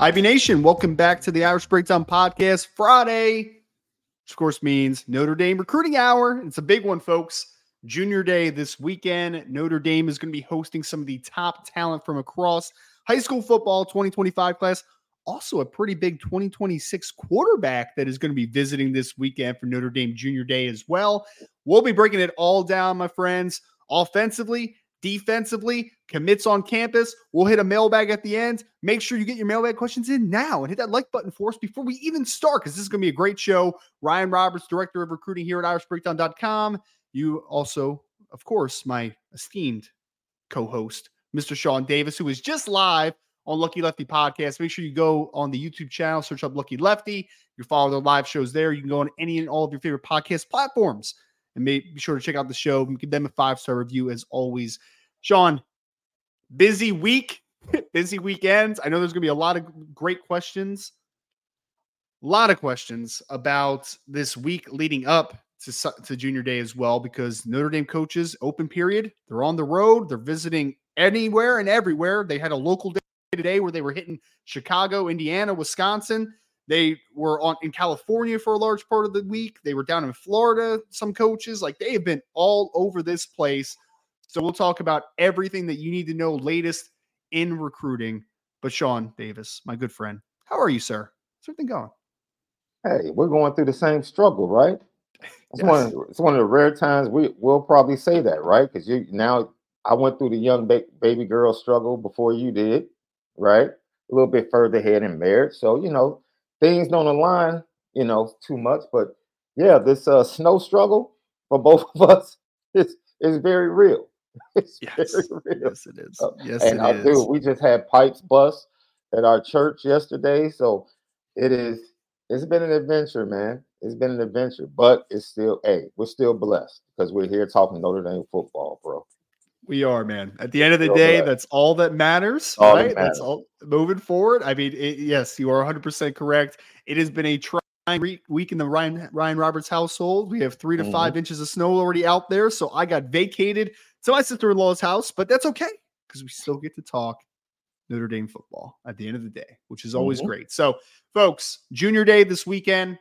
IB Nation, welcome back to the Irish Breakdown Podcast. Friday, which of course means Notre Dame Recruiting Hour. It's a big one, folks. Junior Day this weekend. Notre Dame is going to be hosting some of the top talent from across high school football 2025 class. Also, a pretty big 2026 quarterback that is going to be visiting this weekend for Notre Dame Junior Day as well. We'll be breaking it all down, my friends. Offensively, defensively, commits on campus. We'll hit a mailbag at the end. Make sure you get your mailbag questions in now and hit that like button for us before we even start because this is going to be a great show. Ryan Roberts, Director of Recruiting here at IrishBreakdown.com. You also, of course, my esteemed co host, Mr. Sean Davis, who is just live on Lucky Lefty Podcast. Make sure you go on the YouTube channel, search up Lucky Lefty. You follow the live shows there. You can go on any and all of your favorite podcast platforms and be sure to check out the show give them a five star review as always. Sean, busy week, busy weekends. I know there's going to be a lot of great questions, a lot of questions about this week leading up to, to junior day as well, because Notre Dame coaches open period. They're on the road. They're visiting anywhere and everywhere. They had a local day today where they were hitting Chicago, Indiana, Wisconsin. They were on in California for a large part of the week. They were down in Florida, some coaches. Like they have been all over this place. So we'll talk about everything that you need to know latest in recruiting. But Sean Davis, my good friend, how are you, sir? How's everything going? Hey, we're going through the same struggle, right? It's, yes. one, of, it's one of the rare times we will probably say that, right? Because you now I went through the young ba- baby girl struggle before you did, right? A little bit further ahead in marriage. So, you know, things don't align, you know, too much. But yeah, this uh, snow struggle for both of us is is very real. It's yes. very real. Yes, it is. Uh, yes, and I do. We just had pipes bust at our church yesterday, so it is. It's been an adventure, man. It's been an adventure, but it's still. Hey, we're still blessed because we're here talking Notre Dame football, bro. We are, man. At the end of the day, that's all that matters, all right? That matters. That's all moving forward. I mean, it, yes, you are 100% correct. It has been a trying week in the Ryan Ryan Roberts household. We have 3 to mm-hmm. 5 inches of snow already out there, so I got vacated to my sister-in-law's house, but that's okay because we still get to talk Notre Dame football at the end of the day, which is always mm-hmm. great. So, folks, Junior Day this weekend.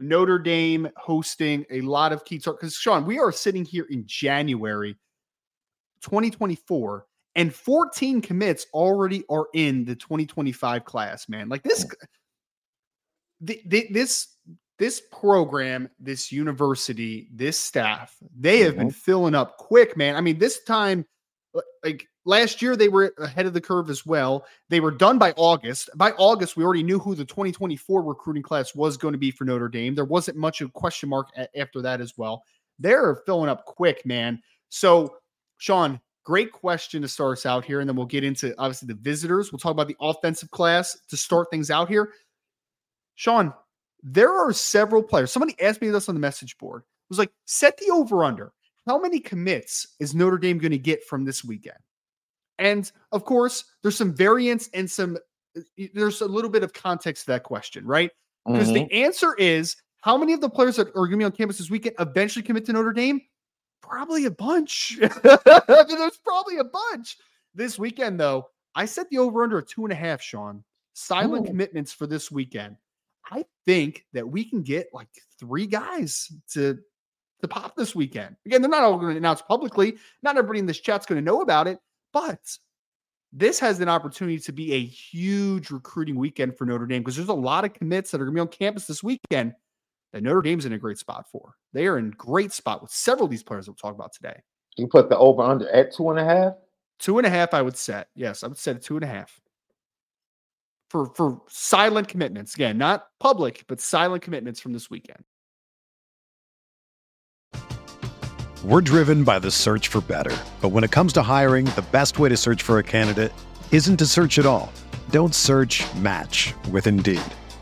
Notre Dame hosting a lot of key talk because Sean, we are sitting here in January 2024 and 14 commits already are in the 2025 class man. Like this the, the, this this program this university this staff they have been mm-hmm. filling up quick man. I mean this time like last year they were ahead of the curve as well. They were done by august. By august we already knew who the 2024 recruiting class was going to be for notre dame. There wasn't much of a question mark after that as well. They're filling up quick man. So Sean, great question to start us out here. And then we'll get into obviously the visitors. We'll talk about the offensive class to start things out here. Sean, there are several players. Somebody asked me this on the message board. It was like, set the over under. How many commits is Notre Dame going to get from this weekend? And of course, there's some variance and some there's a little bit of context to that question, right? Because mm-hmm. the answer is how many of the players that are going to be on campus this weekend eventually commit to Notre Dame? Probably a bunch. I mean, there's probably a bunch. This weekend, though, I set the over under a two and a half, Sean. Silent Ooh. commitments for this weekend. I think that we can get like three guys to to pop this weekend. Again, they're not all going to announce publicly. Not everybody in this chat's going to know about it, but this has an opportunity to be a huge recruiting weekend for Notre Dame because there's a lot of commits that are going to be on campus this weekend that Notre Dame's in a great spot for. They are in great spot with several of these players we'll talk about today. You put the over under at two and a half? Two and a half, I would set. Yes, I would set a two and a half. For for silent commitments. Again, not public, but silent commitments from this weekend. We're driven by the search for better. But when it comes to hiring, the best way to search for a candidate isn't to search at all. Don't search match with Indeed.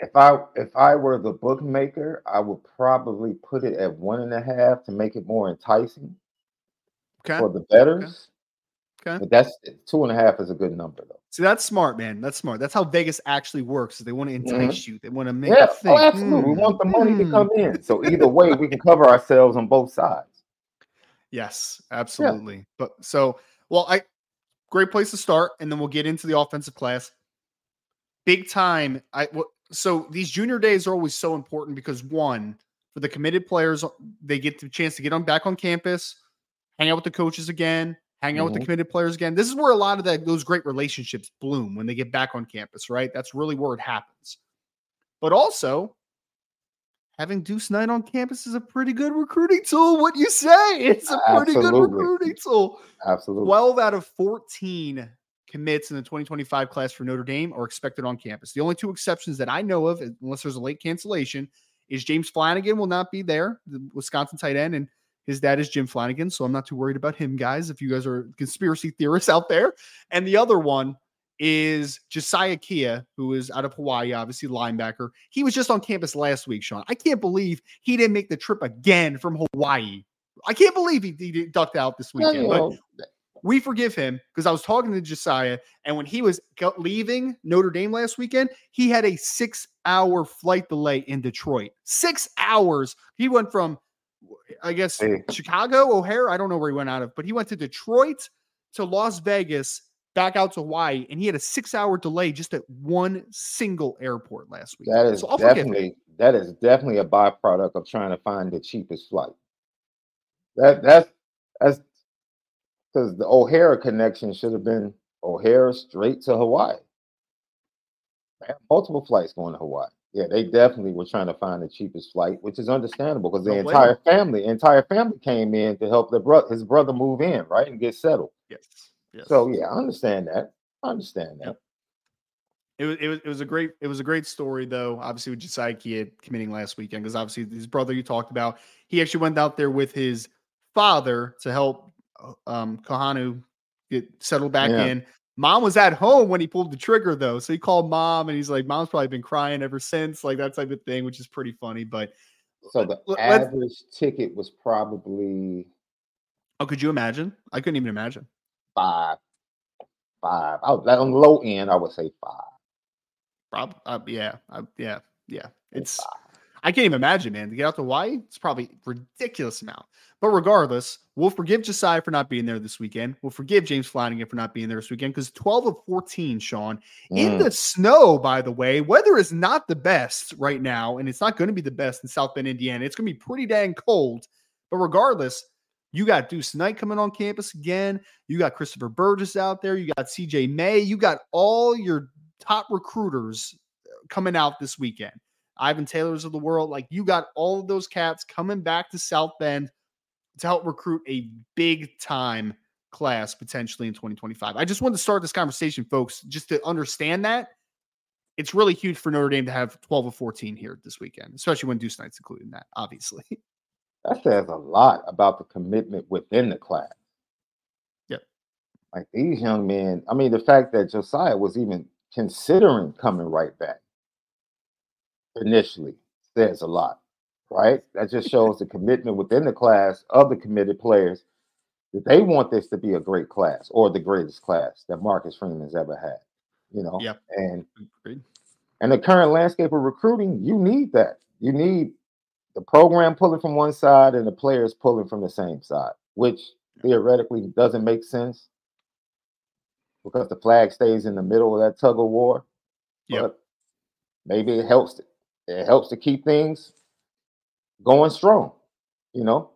if I if I were the bookmaker, I would probably put it at one and a half to make it more enticing okay. for the betters. Okay. okay. But that's two and a half is a good number though. See, that's smart, man. That's smart. That's how Vegas actually works. They want to mm-hmm. entice mm-hmm. you. They want to make yeah. you think. Oh, absolutely. Mm, we want the money to come in. So either way, we can cover ourselves on both sides. Yes, absolutely. Yeah. But so, well, I great place to start, and then we'll get into the offensive class. Big time. I so these junior days are always so important because one, for the committed players, they get the chance to get on back on campus, hang out with the coaches again, hang out mm-hmm. with the mm-hmm. committed players again. This is where a lot of that those great relationships bloom when they get back on campus, right? That's really where it happens. But also, having Deuce Knight on campus is a pretty good recruiting tool. What you say? It's a pretty Absolutely. good recruiting tool. Absolutely. 12 out of 14 commits in the 2025 class for Notre Dame are expected on campus. The only two exceptions that I know of, unless there's a late cancellation, is James Flanagan will not be there, the Wisconsin tight end, and his dad is Jim Flanagan. So I'm not too worried about him, guys, if you guys are conspiracy theorists out there. And the other one is Josiah Kia, who is out of Hawaii, obviously linebacker. He was just on campus last week, Sean. I can't believe he didn't make the trip again from Hawaii. I can't believe he, he ducked out this weekend. But we forgive him because I was talking to Josiah, and when he was leaving Notre Dame last weekend, he had a six hour flight delay in Detroit. Six hours. He went from, I guess, hey. Chicago, O'Hare. I don't know where he went out of, but he went to Detroit to Las Vegas back out to Hawaii, and he had a six-hour delay just at one single airport last week. That is So I'll forgive him. definitely that is definitely a byproduct of trying to find the cheapest flight. That that's that's because the O'Hare connection should have been O'Hare straight to Hawaii. They multiple flights going to Hawaii. Yeah, they definitely were trying to find the cheapest flight, which is understandable because the blame entire family, entire family came in to help the brother, his brother move in, right, and get settled. Yes. yes. So yeah, I understand that. I understand that. Yep. It was, it was it was a great it was a great story though. Obviously with Josiah Kia committing last weekend because obviously his brother you talked about he actually went out there with his father to help um Kahanu get settled back Yeah. in. Mom was at home when he pulled the trigger though, so he called mom and he's like, "Mom's probably been crying ever since," like that type of thing, which is pretty funny. But So the Let- average ticket was probably oh, could you imagine? I couldn't even imagine. five, five. I would, like on the low end, I would say five. Prob, uh, yeah, uh, yeah, yeah. It's five. I can't even imagine, man. To get out to Hawaii, it's probably ridiculous amount. But regardless, we'll forgive Josiah for not being there this weekend. We'll forgive James Flanagan for not being there this weekend because 12 of 14, Sean, in Mm. the snow, by the way. Weather is not the best right now, and it's not going to be the best in South Bend, Indiana. It's going to be pretty dang cold. But regardless, you got Deuce Knight coming on campus again. You got Christopher Burgess out there. You got CJ May. You got all your top recruiters uh, coming out this weekend. Ivan Taylor's of the world. Like you got all of those cats coming back to South Bend to help recruit a big time class potentially in 2025. I just wanted to start this conversation, folks, just to understand that it's really huge for Notre Dame to have 12 of 14 here this weekend, especially when Deuce Knight's included in that, obviously. That says a lot about the commitment within the class. Yep. Like these young men, I mean, the fact that Josiah was even considering coming right back initially says a lot, right? That just shows the commitment within the class of the committed players that they want this to be a great class or the greatest class that Marcus Freeman has ever had, you know? Yep. And Agreed. and the current landscape of recruiting, you need that. You need the program pulling from one side and the players pulling from the same side, which theoretically doesn't make sense because the flag stays in the middle of that tug of war. Yep. But maybe it helps. It helps to keep things going strong, you know.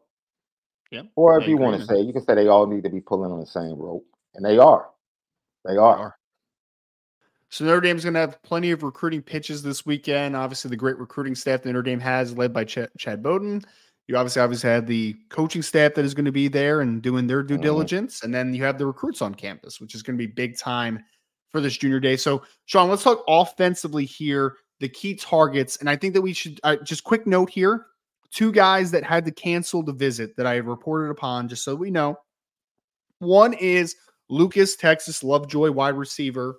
Yep. Or if you want to say, you can say they all need to be pulling on the same rope, and they are. They are. are. So Notre Dame's going to have plenty of recruiting pitches this weekend. Obviously, the great recruiting staff that Notre Dame has, led by Ch- Chad Bowden. You obviously obviously had the coaching staff that is going to be there and doing their due Mhm. diligence, and then you have the recruits on campus, which is going to be big time for this junior day. So, Sean, let's talk offensively here. The key targets, and I think that we should uh, just quick note here: two guys that had to cancel the visit that I have reported upon, just so we know. One is Lucas Texas Lovejoy, wide receiver.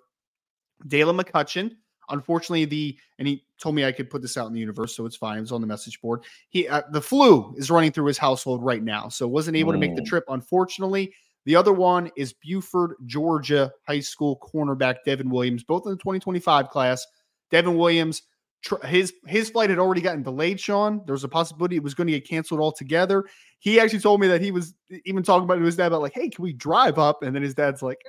Dalen McCutcheon. Unfortunately, the and he told me I could put this out in the universe, so it's fine. It was on the message board. He uh, the flu is running through his household right now, so wasn't able to make the Mm. trip. Unfortunately, the other one is Buford, Georgia high school cornerback Devin Williams, both in the 2025 class. Devin Williams, tr- his his flight had already gotten delayed. Sean, there was a possibility it was going to get canceled altogether. He actually told me that he was even talking about it to his dad about like, hey, can we drive up? And then his dad's like,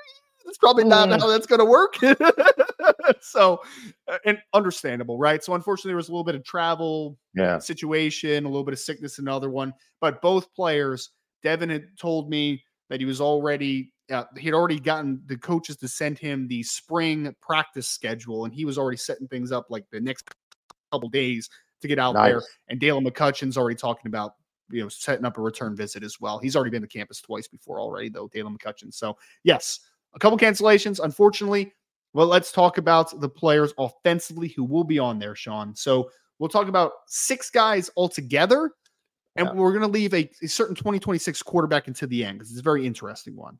that's probably not Mm. how that's going to work. so, uh, and understandable, right? So, unfortunately, there was a little bit of travel Yeah. situation, a little bit of sickness, another one. But both players, Devin had told me that he was already, uh, he had already gotten the coaches to send him the spring practice schedule, and he was already setting things up like the next couple days to get out there. And Dalen McCutcheon's already talking about you know setting up a return visit as well. He's already been to campus twice before already, though, Dalen McCutcheon. So yes, a couple cancellations, unfortunately. Well, let's talk about the players offensively who will be on there, Sean. So we'll talk about six guys altogether, and Yeah. we're going to leave a, a certain 2026 quarterback into the end because it's a very interesting one.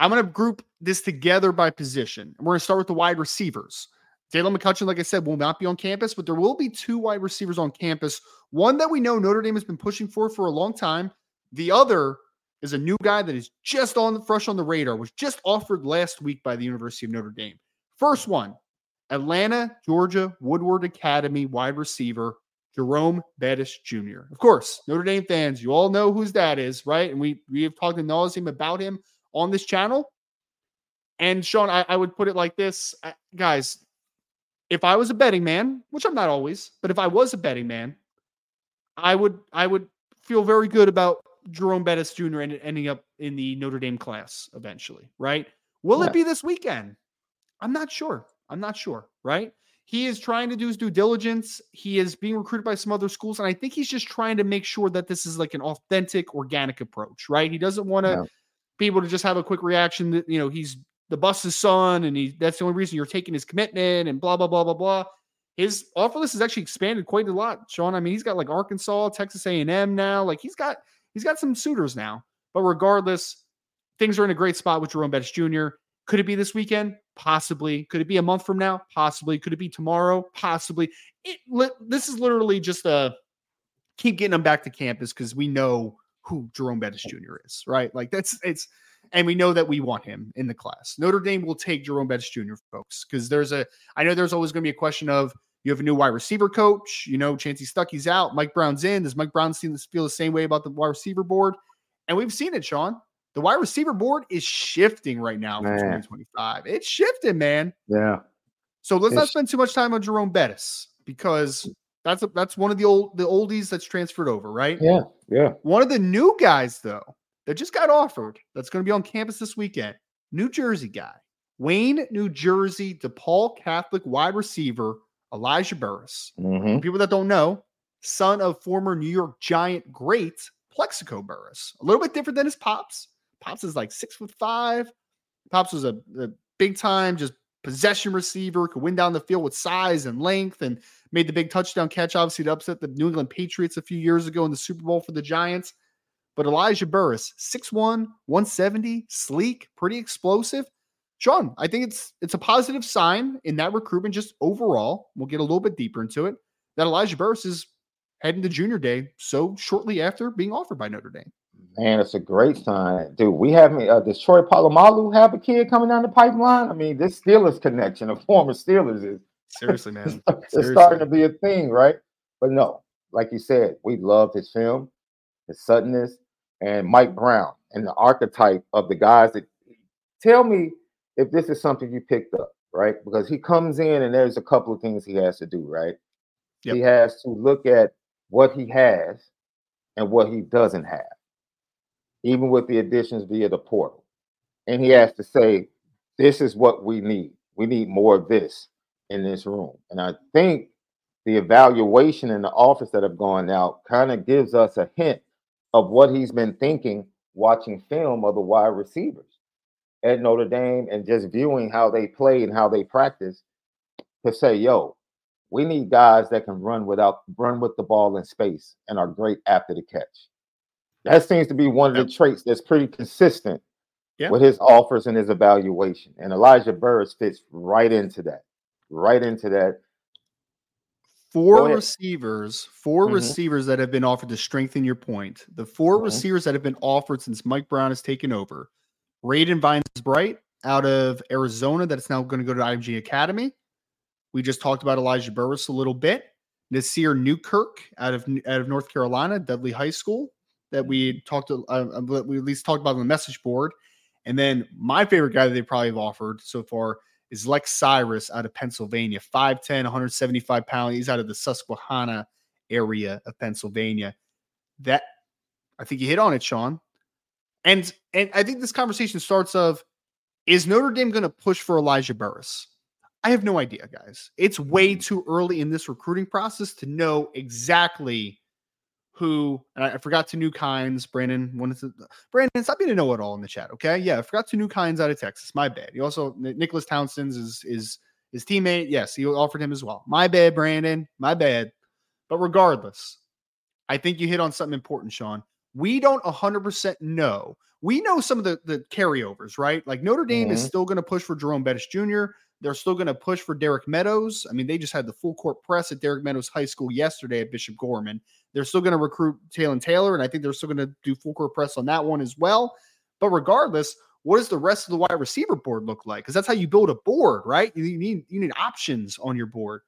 I'm going to group this together by position. And we're going to start with the wide receivers. Dalen McCutcheon, like I said, will not be on campus, but there will be two wide receivers on campus. One that we know Notre Dame has been pushing for for a long time. The other is a new guy that is just on the fresh on the radar, was just offered last week by the University of Notre Dame. First one, Atlanta, Georgia, Woodward Academy wide receiver Jerome Bettis Jr. Of course, Notre Dame fans, you all know whose that is, right? And we we have talked to nauseum about him on this channel. And Sean, I, I would put it like this, uh, guys. If I was a betting man, which I'm not always, but if I was a betting man, I would I would feel very good about Jerome Bettis Jr. and ending up in the Notre Dame class eventually, right? Will yeah. it be this weekend? I'm not sure. I'm not sure, right? He is trying to do his due diligence. He is being recruited by some other schools. And I think he's just trying to make sure that this is like an authentic, organic approach, right? He doesn't want to yeah. people to just have a quick reaction that, you know, he's the bus's son and he that's the only reason you're taking his commitment and blah, blah, blah, blah, blah. His offer list has actually expanded quite a lot, Sean. I mean, he's got like Arkansas, Texas A&M now. Like he's got he's got some suitors now. But regardless, things are in a great spot with Jerome Bettis Jr. Could it be this weekend? Possibly. Could it be a month from now? Possibly. Could it be tomorrow? Possibly. It, this is literally just a keep getting them back to campus because we know who Jerome Bettis Jr. is, right? Like that's it's and we know that we want him in the class. Notre Dame will take Jerome Bettis Jr. folks because there's a I know there's always going to be a question of you have a new wide receiver coach, you know, Chansi Stuckey's out, Mike Brown's in. Does Mike Brown feel the same way about the wide receiver board? And we've seen it, Sean. The wide receiver board is shifting right now for 2025. It's shifting, man. Yeah. So let's it's, not spend too much time on Jerome Bettis because that's a, that's one of the old the oldies that's transferred over, right? Yeah, yeah. One of the new guys though that just got offered that's going to be on campus this weekend, New Jersey guy, Wayne, New Jersey, DePaul Catholic wide receiver Elijah Burress. Mm-hmm. People that don't know, son of former New York Giant great Plaxico Burress, a little bit different than his pops. Pops is like six foot five. Pops was a, a big time, just possession receiver, could win down the field with size and length, and made the big touchdown catch, obviously, to upset the New England Patriots a few years ago in the Super Bowl for the Giants. But Elijah Burress, 6'1, 170, sleek, pretty explosive. Sean, I think it's it's a positive sign in that recruitment, just overall. We'll get a little bit deeper into it. That Elijah Burress is heading to junior day so shortly after being offered by Notre Dame. Man, it's a great sign, dude. We have uh, does Troy Polamalu have a kid coming down the pipeline? I mean, this Steelers connection of former Steelers is seriously, man. it's seriously. starting to be a thing, right? But no, like you said, we loved his film, his suddenness, and Mike Brown and the archetype of the guys that tell me if this is something you picked up, right? Because he comes in and there's a couple of things he has to do, right? Yep. He has to look at what he has and what he doesn't have even with the additions via the portal. And he has to say, this is what we need. We need more of this in this room. And I think the evaluation in the office that have gone out kind of gives us a hint of what he's been thinking watching film of the wide receivers at Notre Dame and just viewing how they play and how they practice to say, yo, we need guys that can run without run with the ball in space and are great after the catch. That seems to be one of the traits that's pretty consistent yeah. with his offers and his evaluation. And Elijah Burress fits right into that. Right into that. Four receivers, 4 mm-hmm. receivers that have been offered to strengthen your point. The 4 mm-hmm. receivers that have been offered since Mike Brown has taken over. Raiden Vines Bright out of Arizona, that's now going to go to IMG Academy. We just talked about Elijah Burris a little bit. Nasir Newkirk out of out of North Carolina, Dudley High School that we talked to, uh, uh we at least talked about on the message board. And then my favorite guy that they probably have offered so far is Lex Cyrus out of Pennsylvania, 5'10, 175 pounds. He's out of the Susquehanna area of Pennsylvania. That I think you hit on it, Sean. And and I think this conversation starts of is Notre Dame going to push for Elijah Burress? I have no idea, guys. It's way too early in this recruiting process to know exactly who I forgot to new kinds. Brandon, when is it? Brandon, stop being a know it all in the chat. Okay. Yeah. I forgot to new kinds out of Texas. My bad. He also, Nicholas Townsend's is, is his teammate. Yes. He offered him as well. My bad, Brandon. My bad. But regardless, I think you hit on something important, Sean. We don't 100% know. We know some of the, the carryovers, right? Like Notre Dame mm-hmm. is still going to push for Jerome Bettis Jr. They're still going to push for Derek Meadows. I mean, they just had the full court press at Derek Meadows High School yesterday at Bishop Gorman. They're still going to recruit Taylor Taylor, and I think they're still going to do full court press on that one as well. But regardless, what does the rest of the wide receiver board look like? Because that's how you build a board, right? You need you need options on your board,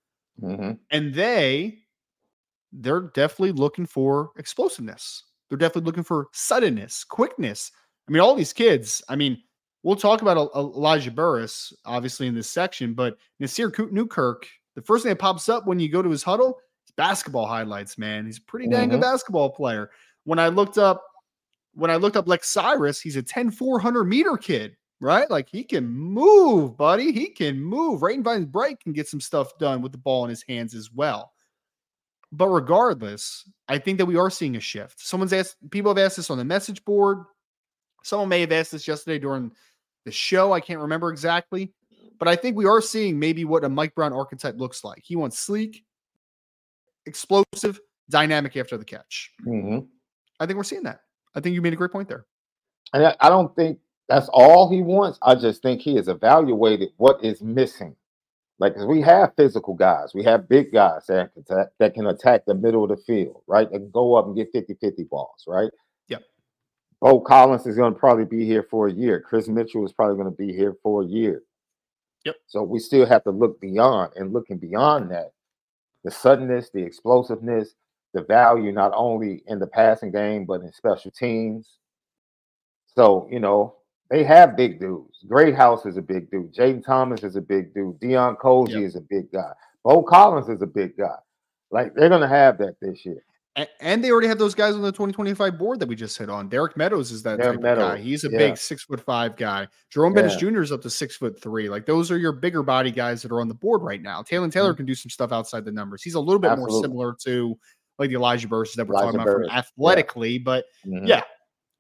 mm-hmm. and they they're definitely looking for explosiveness. They're definitely looking for suddenness, quickness. I mean, all these kids. I mean, we'll talk about Elijah Burress, obviously, in this section, but Nasir Newkirk, the first thing that pops up when you go to his Hudl is basketball highlights, man. He's a pretty dang mm-hmm. good basketball player. When I looked up, when I looked up Lex Cyrus, he's a 10 400 meter kid, right? Like he can move, buddy. He can move. And Vines Bright can get some stuff done with the ball in his hands as well. But regardless, I think that we are seeing a shift. Someone's asked, people have asked this on the message board. Someone may have asked this yesterday during the show. I can't remember exactly, but I think we are seeing maybe what a Mike Brown archetype looks like. He wants sleek, explosive, dynamic after the catch. Mm-hmm. I think we're seeing that. I think you made a great point there. And I don't think that's all he wants. I just think he has evaluated what is missing. Like we have physical guys, we have big guys that can, attack, that can attack the middle of the field, right? That can go up and get 50-50 balls, right? Beaux Collins is going to probably be here for a year. Kris Mitchell is probably going to be here for a year. Yep. So we still have to look beyond and looking beyond that. The suddenness, the explosiveness, the value not only in the passing game, but in special teams. So, you know, they have big dudes. Greathouse is a big dude. Jayden Thomas is a big dude. Deion Colzie yep. is a big guy. Beaux Collins is a big guy. Like they're gonna have that this year. And they already have those guys on the 2025 board that we just hit on. Derek Meadows is that Derek Meadows. guy. He's a yeah. big six foot five guy. Jerome yeah. Bettis Jr. is up to six foot three. Like those are your bigger body guys that are on the board right now. Taylor Taylor mm-hmm. can do some stuff outside the numbers. He's a little bit Absolutely. more similar to like the Elijah Burress that we're Elijah talking about from athletically, yeah. but mm-hmm. yeah,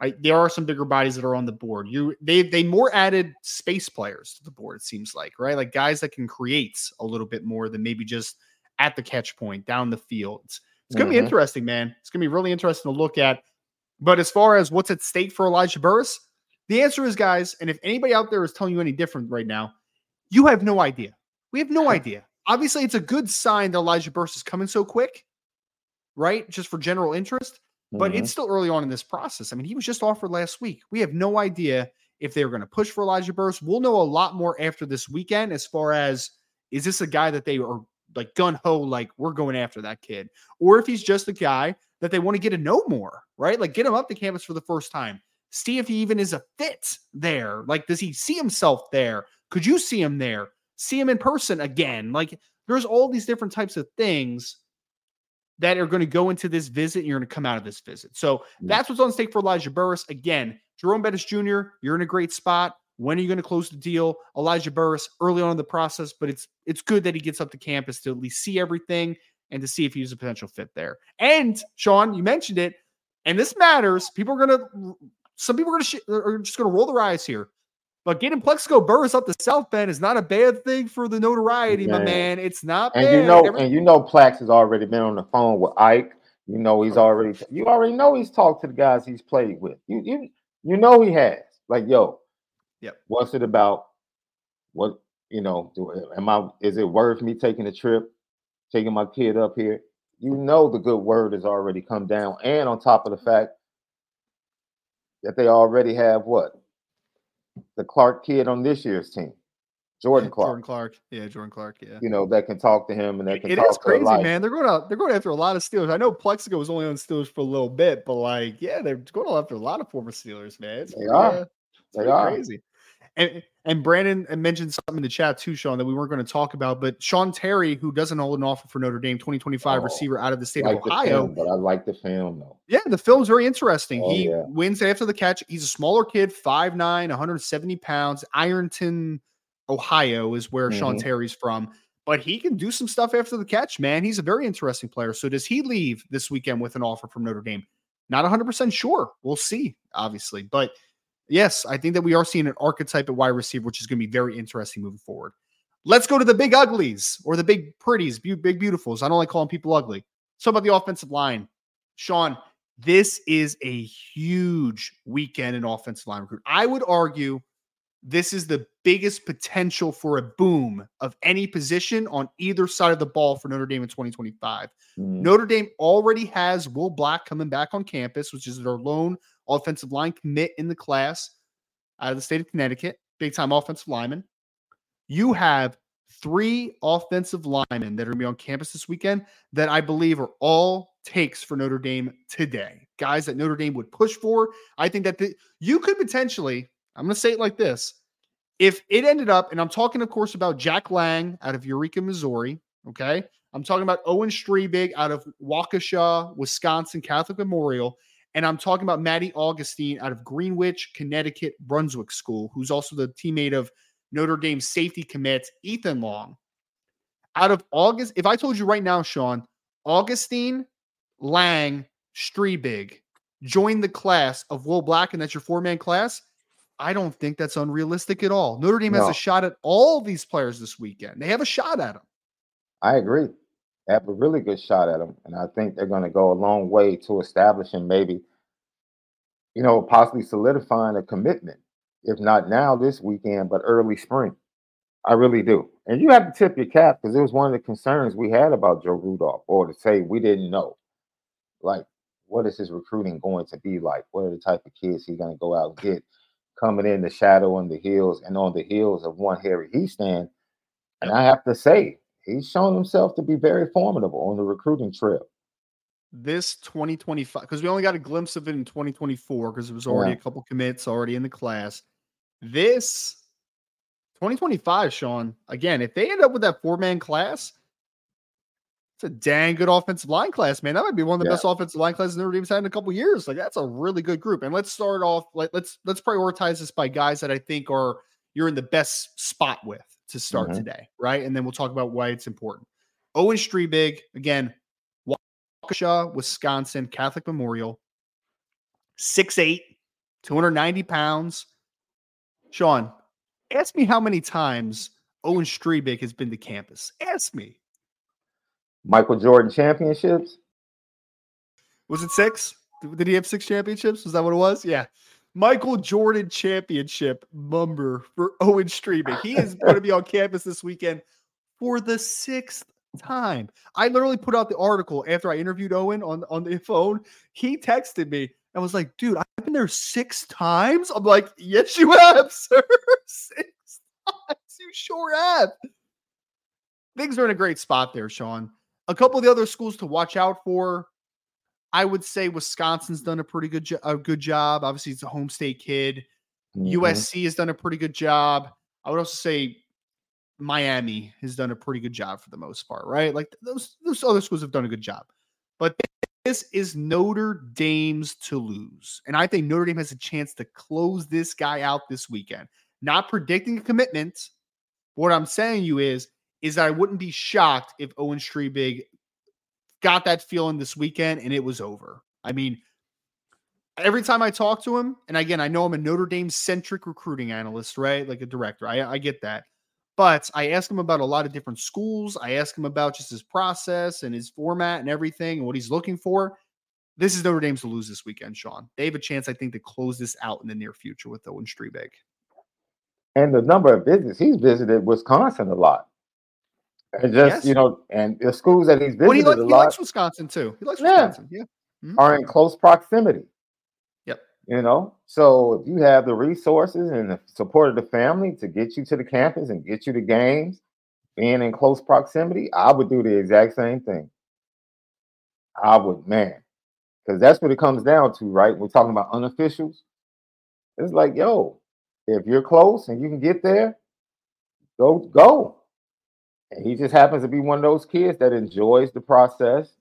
I, there are some bigger bodies that are on the board. You they they more added space players to the board. It seems like right, like guys that can create a little bit more than maybe just at the catch point down the field. It's going to mm-hmm. be interesting, man. It's going to be really interesting to look at. But as far as what's at stake for Elijah Burress, the answer is, guys, and if anybody out there is telling you any different right now, you have no idea. We have no idea. Obviously, it's a good sign that Elijah Burress is coming so quick, right? Just for general interest. But mm-hmm. it's still early on in this process. I mean, he was just offered last week. We have no idea if they were going to push for Elijah Burress. We'll know a lot more after this weekend as far as is this a guy that they are like gun ho, like we're going after that kid, or if he's just a guy that they want to get to know more, right? Like get him up to campus for the first time, see if he even is a fit there. Like, does he see himself there? Could you see him there? See him in person again? Like, there's all these different types of things that are going to go into this visit and you're going to come out of this visit. So that's what's on stake for Elijah Burress. Again, Jerome Bettis Jr., you're in a great spot. When are you going to close the deal? Elijah Burress early on in the process, but it's it's good that he gets up to campus to at least see everything and to see if he's a potential fit there. And Sean, you mentioned it, and this matters. People are gonna, some people are gonna sh- are just gonna roll their eyes here. But getting Plaxico Burress up to South Bend is not a bad thing for the notoriety, man. my man. It's not and bad. you know, Every- and you know, Plax has already been on the phone with Ike. You know, he's already you already know he's talked to the guys he's played with. You you you know he has. Like, yo, Yep. What's it about? What you know? Do am I? Is it worth me taking a trip, taking my kid up here? You know the good word has already come down, and on top of the fact that they already have what the Clark kid on this year's team, Jordan Clark. Jordan Clark, yeah, Jordan Clark, yeah. You know that can talk to him and that can. Talk to him. It is crazy, man. They're going out. They're going after a lot of Steelers. I know Plaxico was only on Steelers for a little bit, but like, yeah, they're going after a lot of former Steelers, man. It's they are. Uh, they are crazy. And and Brandon mentioned something in the chat too, Sean, that we weren't going to talk about. But Sean Terry, who doesn't hold an offer for Notre Dame, 2025 oh, receiver out of the state like of Ohio. Film, but I like the film though. Yeah, the film's very interesting. Oh, he yeah. wins after the catch. He's a smaller kid, 5'9, 170 pounds. Ironton, Ohio is where mm-hmm. Sean Terry's from. But he can do some stuff after the catch, man. He's a very interesting player. So does he leave this weekend with an offer from Notre Dame? Not 100% sure. We'll see, obviously. But yes, I think that we are seeing an archetype at wide receiver, which is going to be very interesting moving forward. Let's go to the big uglies or the big pretties, big beautifuls. I don't like calling people ugly. So about the offensive line. Sean, this is a huge weekend in offensive line recruit. I would argue this is the biggest potential for a boom of any position on either side of the ball for Notre Dame in 2025. Mm-hmm. Notre Dame already has Will Black coming back on campus, which is their lone offensive line commit in the class out of the state of Connecticut, big time offensive lineman. You have three offensive linemen that are going to be on campus this weekend that I believe are all takes for Notre Dame today. Guys that Notre Dame would push for. I think that the, you could potentially I'm going to say it like this. If it ended up, and I'm talking, of course, about Jack Lang out of Eureka, Missouri. Okay. I'm talking about Owen Strebig out of Waukesha, Wisconsin Catholic Memorial. And I'm talking about Maddie Augustine out of Greenwich, Connecticut, Brunswick School, who's also the teammate of Notre Dame safety commit Ethan Long. Out of August, if I told you right now, Sean, Augustine, Lang, Strebig join the class of Will Black, and that's your four man class. I don't think that's unrealistic at all. Notre Dame no. has a shot at all these players this weekend. They have a shot at them. I agree They have a really good shot at them. And I think they're going to go a long way to establishing maybe, you know, possibly solidifying a commitment, if not now this weekend, but early spring. I really do. And you have to tip your cap because it was one of the concerns we had about Joe Rudolph, or to say we didn't know. Like, what is his recruiting going to be like? What are the type of kids he's going to go out and get coming in the shadow on the heels and on the heels of one Harry Hiestand? And I have to say, he's shown himself to be very formidable on the recruiting trail. This 2025, because we only got a glimpse of it in 2024 because it was already yeah. a couple commits already in the class. This 2025, Sean, again, if they end up with that four man class, a dang good offensive line class, man. That might be one of the yeah. best offensive line classes Notre Dame's had in a couple years. Like that's a really good group. And let's start off. Let, let's let's prioritize this by guys that I think are you're in the best spot with to start mm-hmm. today, right? And then we'll talk about why it's important. Owen Strebig, again, Waukesha, Wisconsin, Catholic Memorial, 6'8, 290 pounds. Sean, ask me how many times Owen Strebig has been to campus. Ask me. Michael Jordan championships? Was it six? Did he have six championships? Was that what it was? Yeah. Michael Jordan Championship number for Owen Strebig. He is going to be on campus this weekend for the sixth time. I literally put out the article after I interviewed Owen on, on the phone. He texted me and was like, dude, I've been there six times. I'm like, yes, you have, sir. six times. You sure have. Things are in a great spot there, Sean. A couple of the other schools to watch out for I would say Wisconsin's done a pretty good jo- a good job. Obviously, it's a home state kid. Mm-hmm. USC has done a pretty good job. I would also say Miami has done a pretty good job for the most part, right? Like those those other schools have done a good job. But this is Notre Dame's to lose. And I think Notre Dame has a chance to close this guy out this weekend. Not predicting a commitment. What I'm saying you is, is that I wouldn't be shocked if Owen Strebig got that feeling this weekend and it was over. I mean, every time I talk to him, and again, I know I'm a Notre Dame centric recruiting analyst, right? Like a director. I, I get that. But I ask him about a lot of different schools. I ask him about just his process and his format and everything and what he's looking for. This is Notre Dame's to lose this weekend, Sean. They have a chance, I think, to close this out in the near future with Owen Strebig. And the number of visits, he's visited Wisconsin a lot. And just yes. you know, and the schools that he's visited well, he, like, he lot, likes Wisconsin too. He likes Wisconsin. Yeah, yeah. Mm-hmm. are in close proximity. Yep. You know, so if you have the resources and the support of the family to get you to the campus and get you to games, being in close proximity, I would do the exact same thing. I would, man, because that's what it comes down to, right? We're talking about unofficials. It's like, yo, if you're close and you can get there, go, go. And he just happens to be one of those kids that enjoys the process.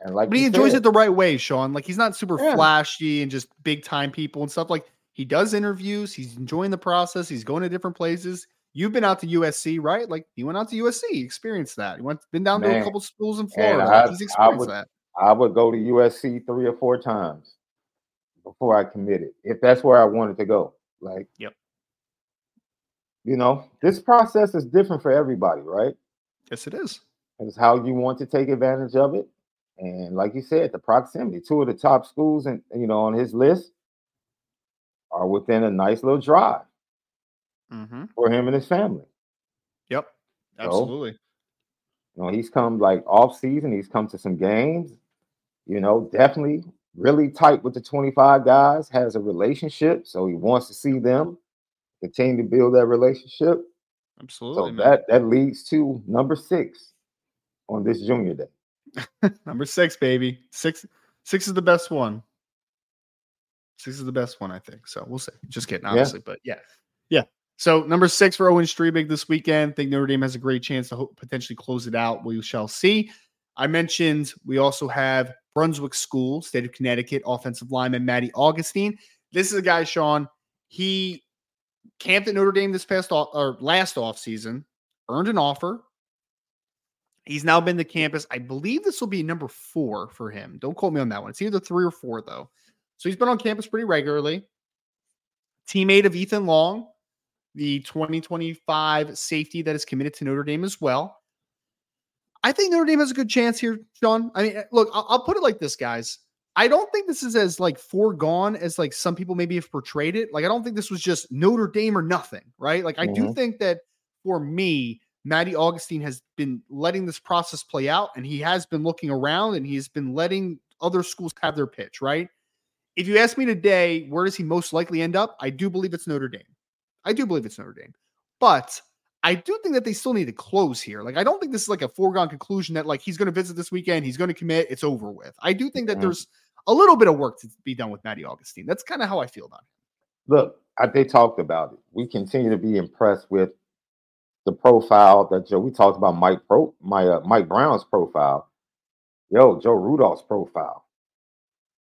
And like but he enjoys said, it the right way, Sean. Like he's not super yeah. flashy and just big time people and stuff. Like he does interviews, he's enjoying the process, he's going to different places. You've been out to USC, right? Like he went out to USC, experienced that. He went been down Man, to a couple schools in Florida. I, he's experienced I would, that. I would go to USC three or four times before I committed, if that's where I wanted to go. Like, yep. You know, this process is different for everybody, right? Yes, it is. It's how you want to take advantage of it. And like you said, the proximity, two of the top schools and you know on his list are within a nice little drive mm-hmm. for him and his family. Yep, absolutely. So, you know, he's come like off season, he's come to some games, you know, definitely really tight with the 25 guys, has a relationship, so he wants to see them continue to build that relationship. Absolutely. So man. that that leads to number six on this junior day. number six, baby. Six six is the best one. Six is the best one, I think. So we'll see. Just kidding, obviously, yeah. but yeah, yeah. So number six for Owen Strebig this weekend. Think Notre Dame has a great chance to potentially close it out. We shall see. I mentioned we also have Brunswick School, state of Connecticut, offensive lineman Maddie Augustine. This is a guy, Sean. He camped at Notre Dame this past off, or last off season, earned an offer. He's now been to campus. I believe this will be number four for him. Don't quote me on that one. It's either three or four, though. So he's been on campus pretty regularly. Teammate of Ethan Long, the 2025 safety that is committed to Notre Dame as well. I think Notre Dame has a good chance here, Sean. I mean, eh, look, I'll, I'll put it like this, guys. I don't think this is as like foregone as like some people maybe have portrayed it. Like I don't think this was just Notre Dame or nothing, right? Like I mm-hmm. do think that for me, Matty Augustine has been letting this process play out and he has been looking around and he's been letting other schools have their pitch, right? If you ask me today, where does he most likely end up? I do believe it's Notre Dame. I do believe it's Notre Dame. But I do think that they still need to close here. Like, I don't think this is like a foregone conclusion that like he's going to visit this weekend, he's going to commit, it's over with. I do think that mm-hmm. there's a little bit of work to be done with Matty Augustine. That's kind of how I feel about it. Look, I, they talked about it. We continue to be impressed with the profile that Joe. We talked about Mike Pro, my uh, Mike Brown's profile. Yo, Joe Rudolph's profile.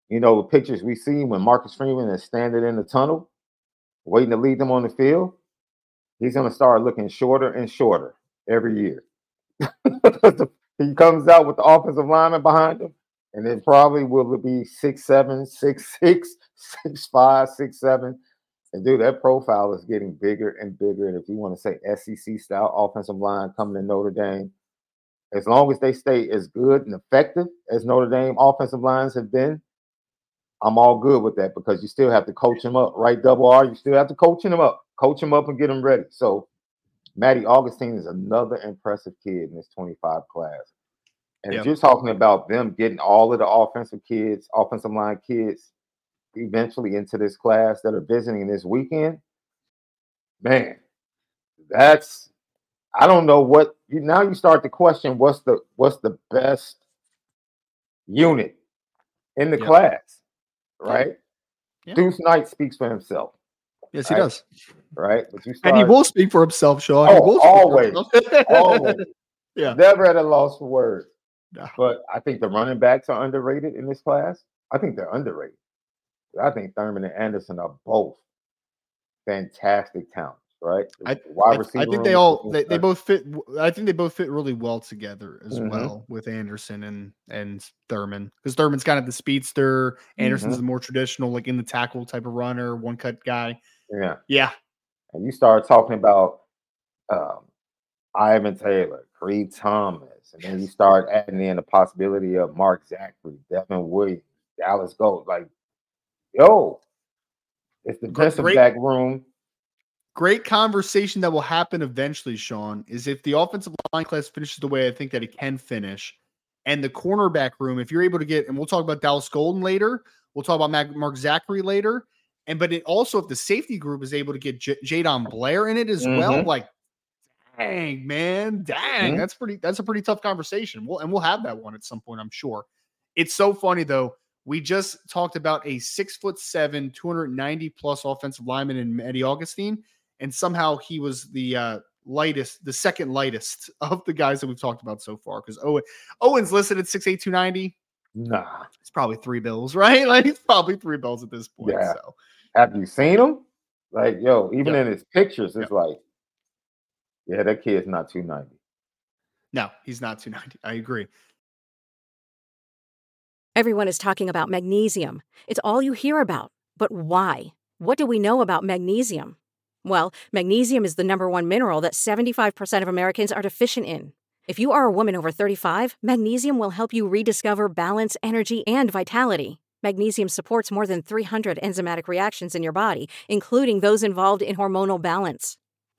You know the pictures we see when Marcus Freeman is standing in the tunnel, waiting to lead them on the field. He's going to start looking shorter and shorter every year. he comes out with the offensive lineman behind him and it probably will be six seven, six six, six five, six seven. And dude, that profile is getting bigger and bigger. And if you want to say SEC style offensive line coming to Notre Dame, as long as they stay as good and effective as Notre Dame offensive lines have been, I'm all good with that because you still have to coach them up, right? Double R, you still have to coach them up, coach them up and get them ready. So, Matty Augustine is another impressive kid in this 25 class. And yep. if you're talking about them getting all of the offensive kids, offensive line kids, eventually into this class that are visiting this weekend, man, that's I don't know what you now you start to question what's the what's the best unit in the yep. class, right? Yep. Deuce Knight speaks for himself. Yes, he does. Right, but you start, and he will speak for himself, Sean. Oh, always, always. Yeah, never at a loss for words. No. But I think the running backs are underrated in this class. I think they're underrated. I think Thurman and Anderson are both fantastic talents, right? I, wide receiver I think they all they, they both fit. I think they both fit really well together as mm-hmm. well with Anderson and and Thurman because Thurman's kind of the speedster. Anderson's mm-hmm. the more traditional, like in the tackle type of runner, one cut guy. Yeah, yeah. And you start talking about um, Ivan Taylor, Creed Thomas and then you start adding in the possibility of Mark Zachary, Devin Williams, Dallas Gold. Like, yo, it's the defensive great, back room. Great conversation that will happen eventually, Sean, is if the offensive line class finishes the way I think that it can finish, and the cornerback room, if you're able to get, and we'll talk about Dallas Golden later, we'll talk about Mark Zachary later. And but it also, if the safety group is able to get J- Jadon Blair in it as mm-hmm. well, like dang, man, dang, mm-hmm. that's pretty. That's a pretty tough conversation. We'll and we'll have that one at some point, I'm sure. It's so funny though. We just talked about a six foot seven, 290 plus offensive lineman in Eddie Augustine, and somehow he was the uh, lightest, the second lightest of the guys that we've talked about so far. Because Owen Owen's listed at six eight two ninety. Nah, it's probably three bills, right? Like it's probably three bills at this point. Yeah. So. Have you seen him? Like, yo, even in his pictures, it's like yeah, that kid's not 290. No, he's not 290. I agree. Everyone is talking about magnesium. It's all you hear about. But why? What do we know about magnesium? Well, magnesium is the number one mineral that 75% of Americans are deficient in. If you are a woman over 35, magnesium will help you rediscover balance, energy, and vitality. Magnesium supports more than 300 enzymatic reactions in your body, including those involved in hormonal balance.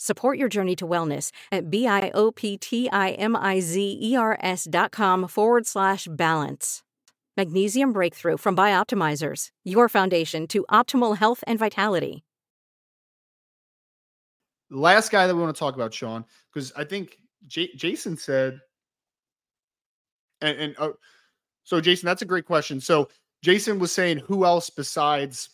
Support your journey to wellness at B-I-O-P-T-I-M-I-Z-E-R-S dot com forward slash balance. Magnesium Breakthrough from Bioptimizers, your foundation to optimal health and vitality. Last guy that we want to talk about, Sean, because I think J- Jason said, and, and uh, so Jason, that's a great question. So Jason was saying who else besides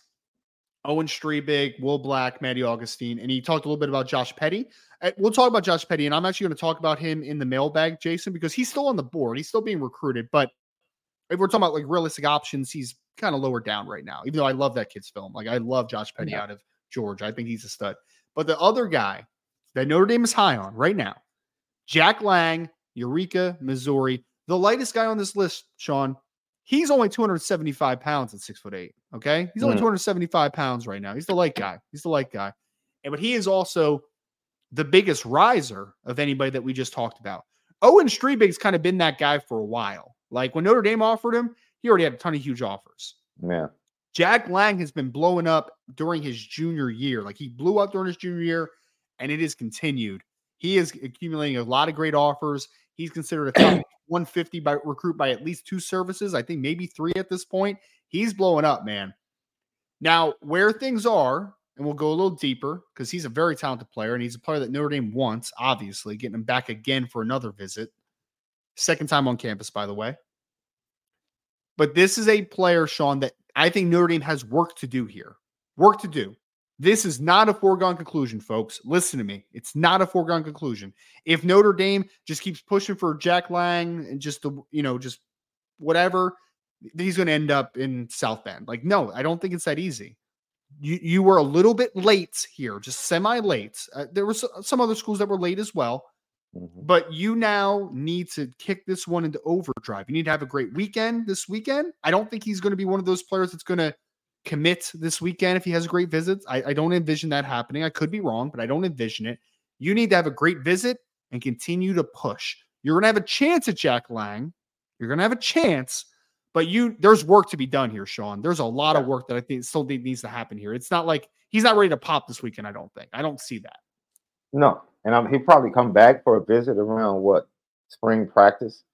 Owen Strebig, Will Black, Matty Augustine, and he talked a little bit about Josh Petty. Uh, we'll talk about Josh Petty, and I'm actually going to talk about him in the mailbag, Jason, because he's still on the board. He's still being recruited, but if we're talking about like realistic options, he's kind of lower down right now. Even though I love that kid's film, like I love Josh Petty yeah. out of Georgia. I think he's a stud. But the other guy that Notre Dame is high on right now, Jack Lang, Eureka, Missouri, the lightest guy on this list, Sean, He's only 275 pounds at six foot eight. Okay. He's only mm. 275 pounds right now. He's the light guy. He's the light guy. And but he is also the biggest riser of anybody that we just talked about. Owen Strebig's kind of been that guy for a while. Like when Notre Dame offered him, he already had a ton of huge offers. Yeah. Jack Lang has been blowing up during his junior year. Like he blew up during his junior year, and it has continued. He is accumulating a lot of great offers. He's considered a top 150 by recruit by at least two services. I think maybe three at this point. He's blowing up, man. Now, where things are, and we'll go a little deeper because he's a very talented player and he's a player that Notre Dame wants, obviously, getting him back again for another visit. Second time on campus, by the way. But this is a player, Sean, that I think Notre Dame has work to do here. Work to do. This is not a foregone conclusion, folks. Listen to me. It's not a foregone conclusion. If Notre Dame just keeps pushing for Jack Lang and just the, you know, just whatever, he's going to end up in South Bend. Like, no, I don't think it's that easy. You you were a little bit late here, just semi late. Uh, there were some other schools that were late as well, mm-hmm. but you now need to kick this one into overdrive. You need to have a great weekend this weekend. I don't think he's going to be one of those players that's going to commit this weekend if he has a great visit. I, I don't envision that happening. I could be wrong, but I don't envision it. You need to have a great visit and continue to push. You're going to have a chance at Jack Lang. You're going to have a chance, but you there's work to be done here, Sean. There's a lot yeah. of work that I think still needs to happen here. It's not like he's not ready to pop this weekend. I don't think. I don't see that. No, and um, he'll probably come back for a visit around what spring practice.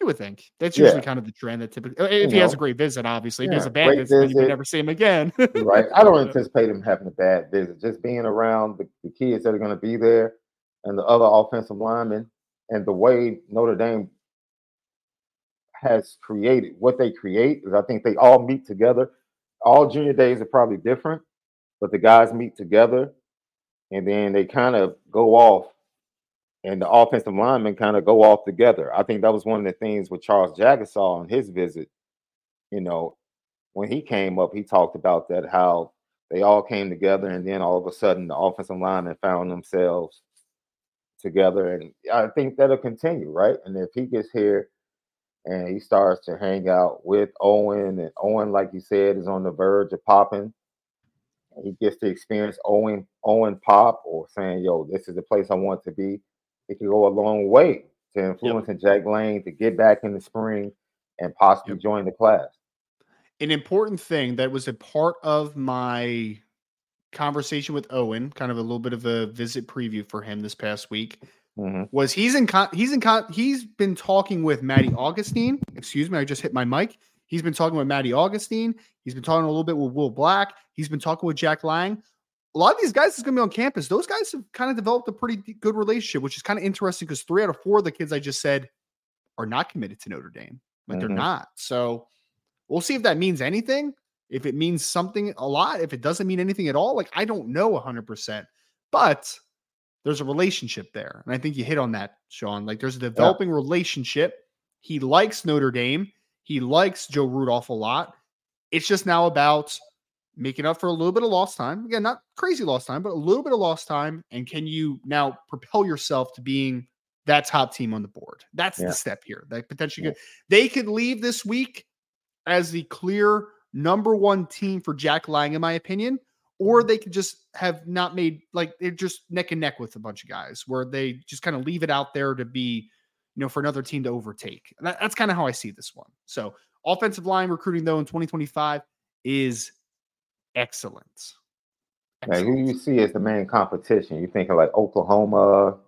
You would think that's usually yeah. kind of the trend that typically, uh, if you he know, has a great visit, obviously, yeah, if he has a bad visit, visit, you never see him again. right. I don't anticipate him having a bad visit. Just being around the, the kids that are going to be there and the other offensive linemen and the way Notre Dame has created what they create is I think they all meet together. All junior days are probably different, but the guys meet together and then they kind of go off and the offensive linemen kind of go off together. I think that was one of the things with Charles Jagusah saw on his visit. You know, when he came up, he talked about that how they all came together, and then all of a sudden the offensive linemen found themselves together, and I think that'll continue, right? And if he gets here and he starts to hang out with Owen, and Owen, like you said, is on the verge of popping. He gets to experience Owen Owen pop or saying, "Yo, this is the place I want to be." It could go a long way to influencing yep. Jack Lang to get back in the spring and possibly yep. join the class. An important thing that was a part of my conversation with Owen, kind of a little bit of a visit preview for him this past week, mm-hmm. was he's in con- he's in con- he's been talking with Matty Augustine. Excuse me, I just hit my mic. He's been talking with Matty Augustine. He's been talking a little bit with Will Black. He's been talking with Jack Lang a lot of these guys is going to be on campus. Those guys have kind of developed a pretty good relationship, which is kind of interesting because three out of four of the kids I just said are not committed to Notre Dame. Like mm-hmm. they're not. So we'll see if that means anything. If it means something a lot, if it doesn't mean anything at all, like I don't know 100%. But there's a relationship there. And I think you hit on that, Sean. Like there's a developing yeah. relationship. He likes Notre Dame. He likes Joe Rudolph a lot. It's just now about making up for a little bit of lost time. Again, not crazy lost time, but a little bit of lost time. And can you now propel yourself to being that top team on the board? That's yeah. the step here. That potentially yeah. could they could leave this week as the clear number one team for Jack Lang, in my opinion, or mm-hmm. they could just have not made like they're just neck and neck with a bunch of guys where they just kind of leave it out there to be, you know, for another team to overtake. That, that's kind of how I see this one. So offensive line recruiting though in 2025 is excellent. Like, who you see as the main competition? You thinking like Oklahoma?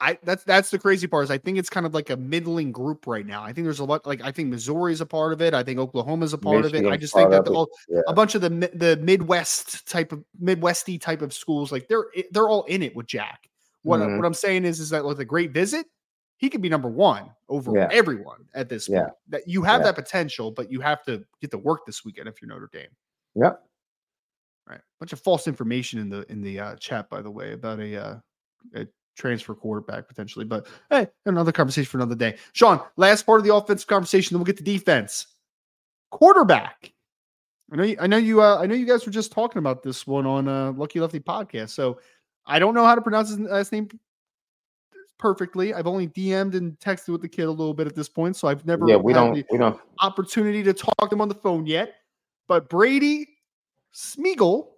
I that's that's the crazy part is I think it's kind of like a middling group right now. I think there's a lot like I think Missouri is a part of it. I think Oklahoma's a part of it. I just think that the, all, yeah. a bunch of the the Midwest type of Midwesty type of schools like they're they're all in it with Jack. What mm-hmm. what I'm saying is is that with a great visit, he could be number one over yeah. everyone at this point. Yeah. That you have that potential, but you have to get to work this weekend if you're Notre Dame. Yep. Right. Bunch of false information in the in the uh, chat, by the way, about a, uh, a transfer quarterback potentially. But hey, another conversation for another day. Sean, last part of the offensive conversation, then we'll get to defense. Quarterback. I know you, I know you uh, I know you guys were just talking about this one on uh, Lucky Lefty podcast. So I don't know how to pronounce his last name perfectly. I've only DM'd and texted with the kid a little bit at this point, so I've never yeah we don't we don't opportunity to talk to him on the phone yet. But Brady Smeagol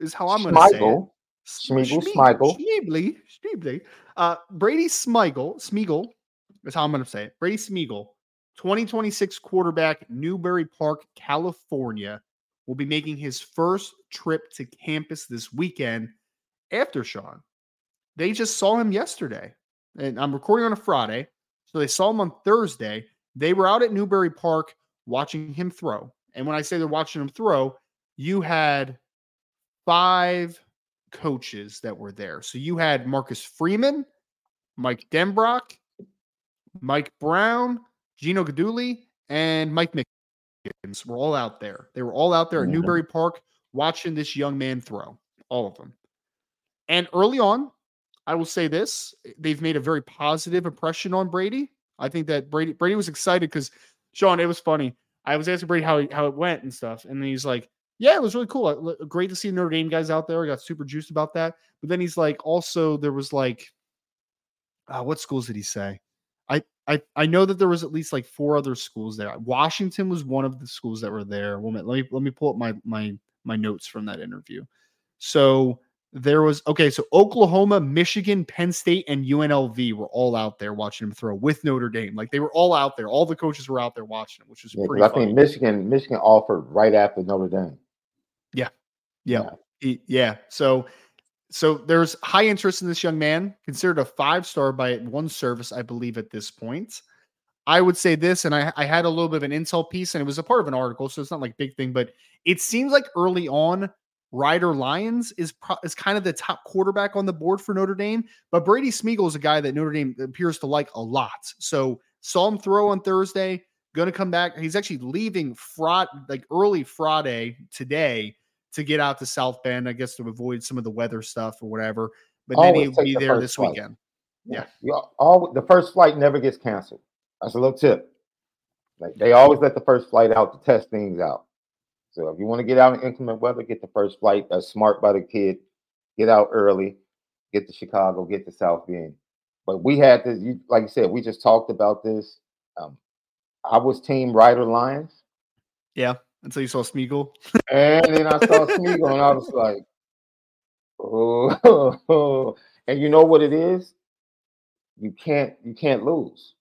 is how I'm going to say it. Schmiegel, Smigel. Schmeebly, Schmeebly. Uh, Brady Smigel, Smeagol is how I'm going to say it. Brady Smeagol, 2026 quarterback, Newbury Park, California, will be making his first trip to campus this weekend after Sean. They just saw him yesterday, and I'm recording on a Friday. So they saw him on Thursday. They were out at Newbury Park watching him throw. And when I say they're watching him throw, you had five coaches that were there. So you had Marcus Freeman, Mike Denbrock, Mike Brown, Gino Guidugli, and Mike Mickens were all out there. They were all out there at Newbury Park watching this young man throw, all of them. And early on, I will say this: eh, they've made a very positive impression on Brady. I think that Brady Brady was excited because Sean, it was funny. I was asking Brady how how it went and stuff, and he's like, yeah, it was really cool. Great to see Notre Dame guys out there. I got super juiced about that. But then he's like, also there was like, uh, what schools did he say? I, I I know that there was at least like four other schools there. Washington was one of the schools that were there. Well, let me let me pull up my my my notes from that interview. So there was okay. So Oklahoma, Michigan, Penn State, and UNLV were all out there watching him throw with Notre Dame. Like they were all out there. All the coaches were out there watching him, which was yeah, pretty. I think Michigan Michigan offered right after Notre Dame. Yeah. Yeah. Yeah. yeah. So so there's high interest in this young man, considered a five star by one service, I believe, at this point. I would say this, and I, I had a little bit of an intel piece, and it was a part of an article, so it's not like big thing, but it seems like early on, Ryder Lyons is pro- is kind of the top quarterback on the board for Notre Dame, but Brady Smeagol is a guy that Notre Dame appears to like a lot. So saw him throw on Thursday, going to come back. He's actually leaving Friday, like early Friday today to get out to South Bend, I guess to avoid some of the weather stuff or whatever. But then he'll be the there this flight. weekend. Yeah. yeah. All the first flight never gets canceled. That's a little tip. Like they always let the first flight out to test things out. So if you want to get out in inclement weather, get the first flight. That's smart by the kid. Get out early. Get to Chicago. Get to South Bend. But we had this. You like you said, we just talked about this. Um, I was Team Ryder Lyons. Yeah until you saw Smeagol. and then I saw Smeagol, and I was like, oh, and you know what it is? You can't you can't lose.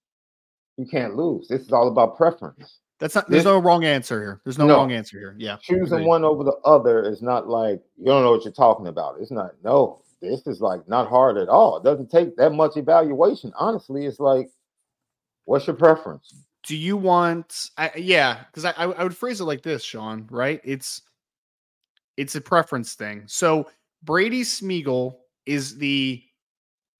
You can't lose. This is all about preference. That's not. There's this, no wrong answer here. There's no, no, wrong answer here. Yeah, choosing one over the other is not like you don't know what you're talking about. It's not. No, this is like not hard at all. It doesn't take that much evaluation. Honestly, it's like, what's your preference? do you want I, yeah because I, I would phrase it like this sean right it's it's a preference thing so brady smeagol is the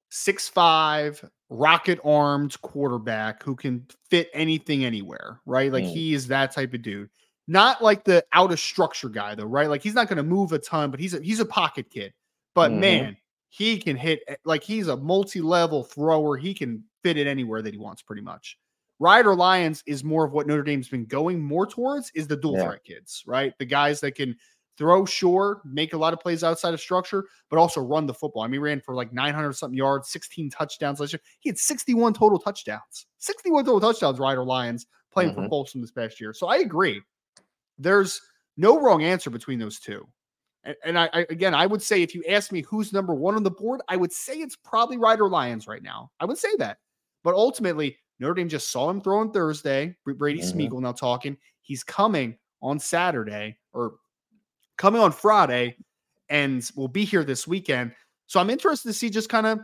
six five rocket armed quarterback who can fit anything anywhere right like mm. he is that type of dude not like the out of structure guy though right like he's not going to move a ton but he's a he's a pocket kid but mm-hmm. man he can hit eh, like he's a multi-level thrower he can fit it anywhere that he wants pretty much Ryder Lyons is more of what Notre Dame's been going more towards is the dual yeah. threat kids, right? The guys that can throw sure, make a lot of plays outside of structure, but also run the football. I mean, ran for like 900 something yards, 16 touchdowns last year. He had 61 total touchdowns. 61 total touchdowns, Ryder Lyons playing mm-hmm. for Folsom this past year. So I agree. There's no wrong answer between those two. And, and I, I, again, I would say if you ask me who's number one on the board, I would say it's probably Ryder Lyons right now. I would say that. But ultimately, Notre Dame just saw him throw on Thursday. Brady mm-hmm. Smeagol now talking. He's coming on Saturday or coming on Friday and will be here this weekend. So I'm interested to see just kind of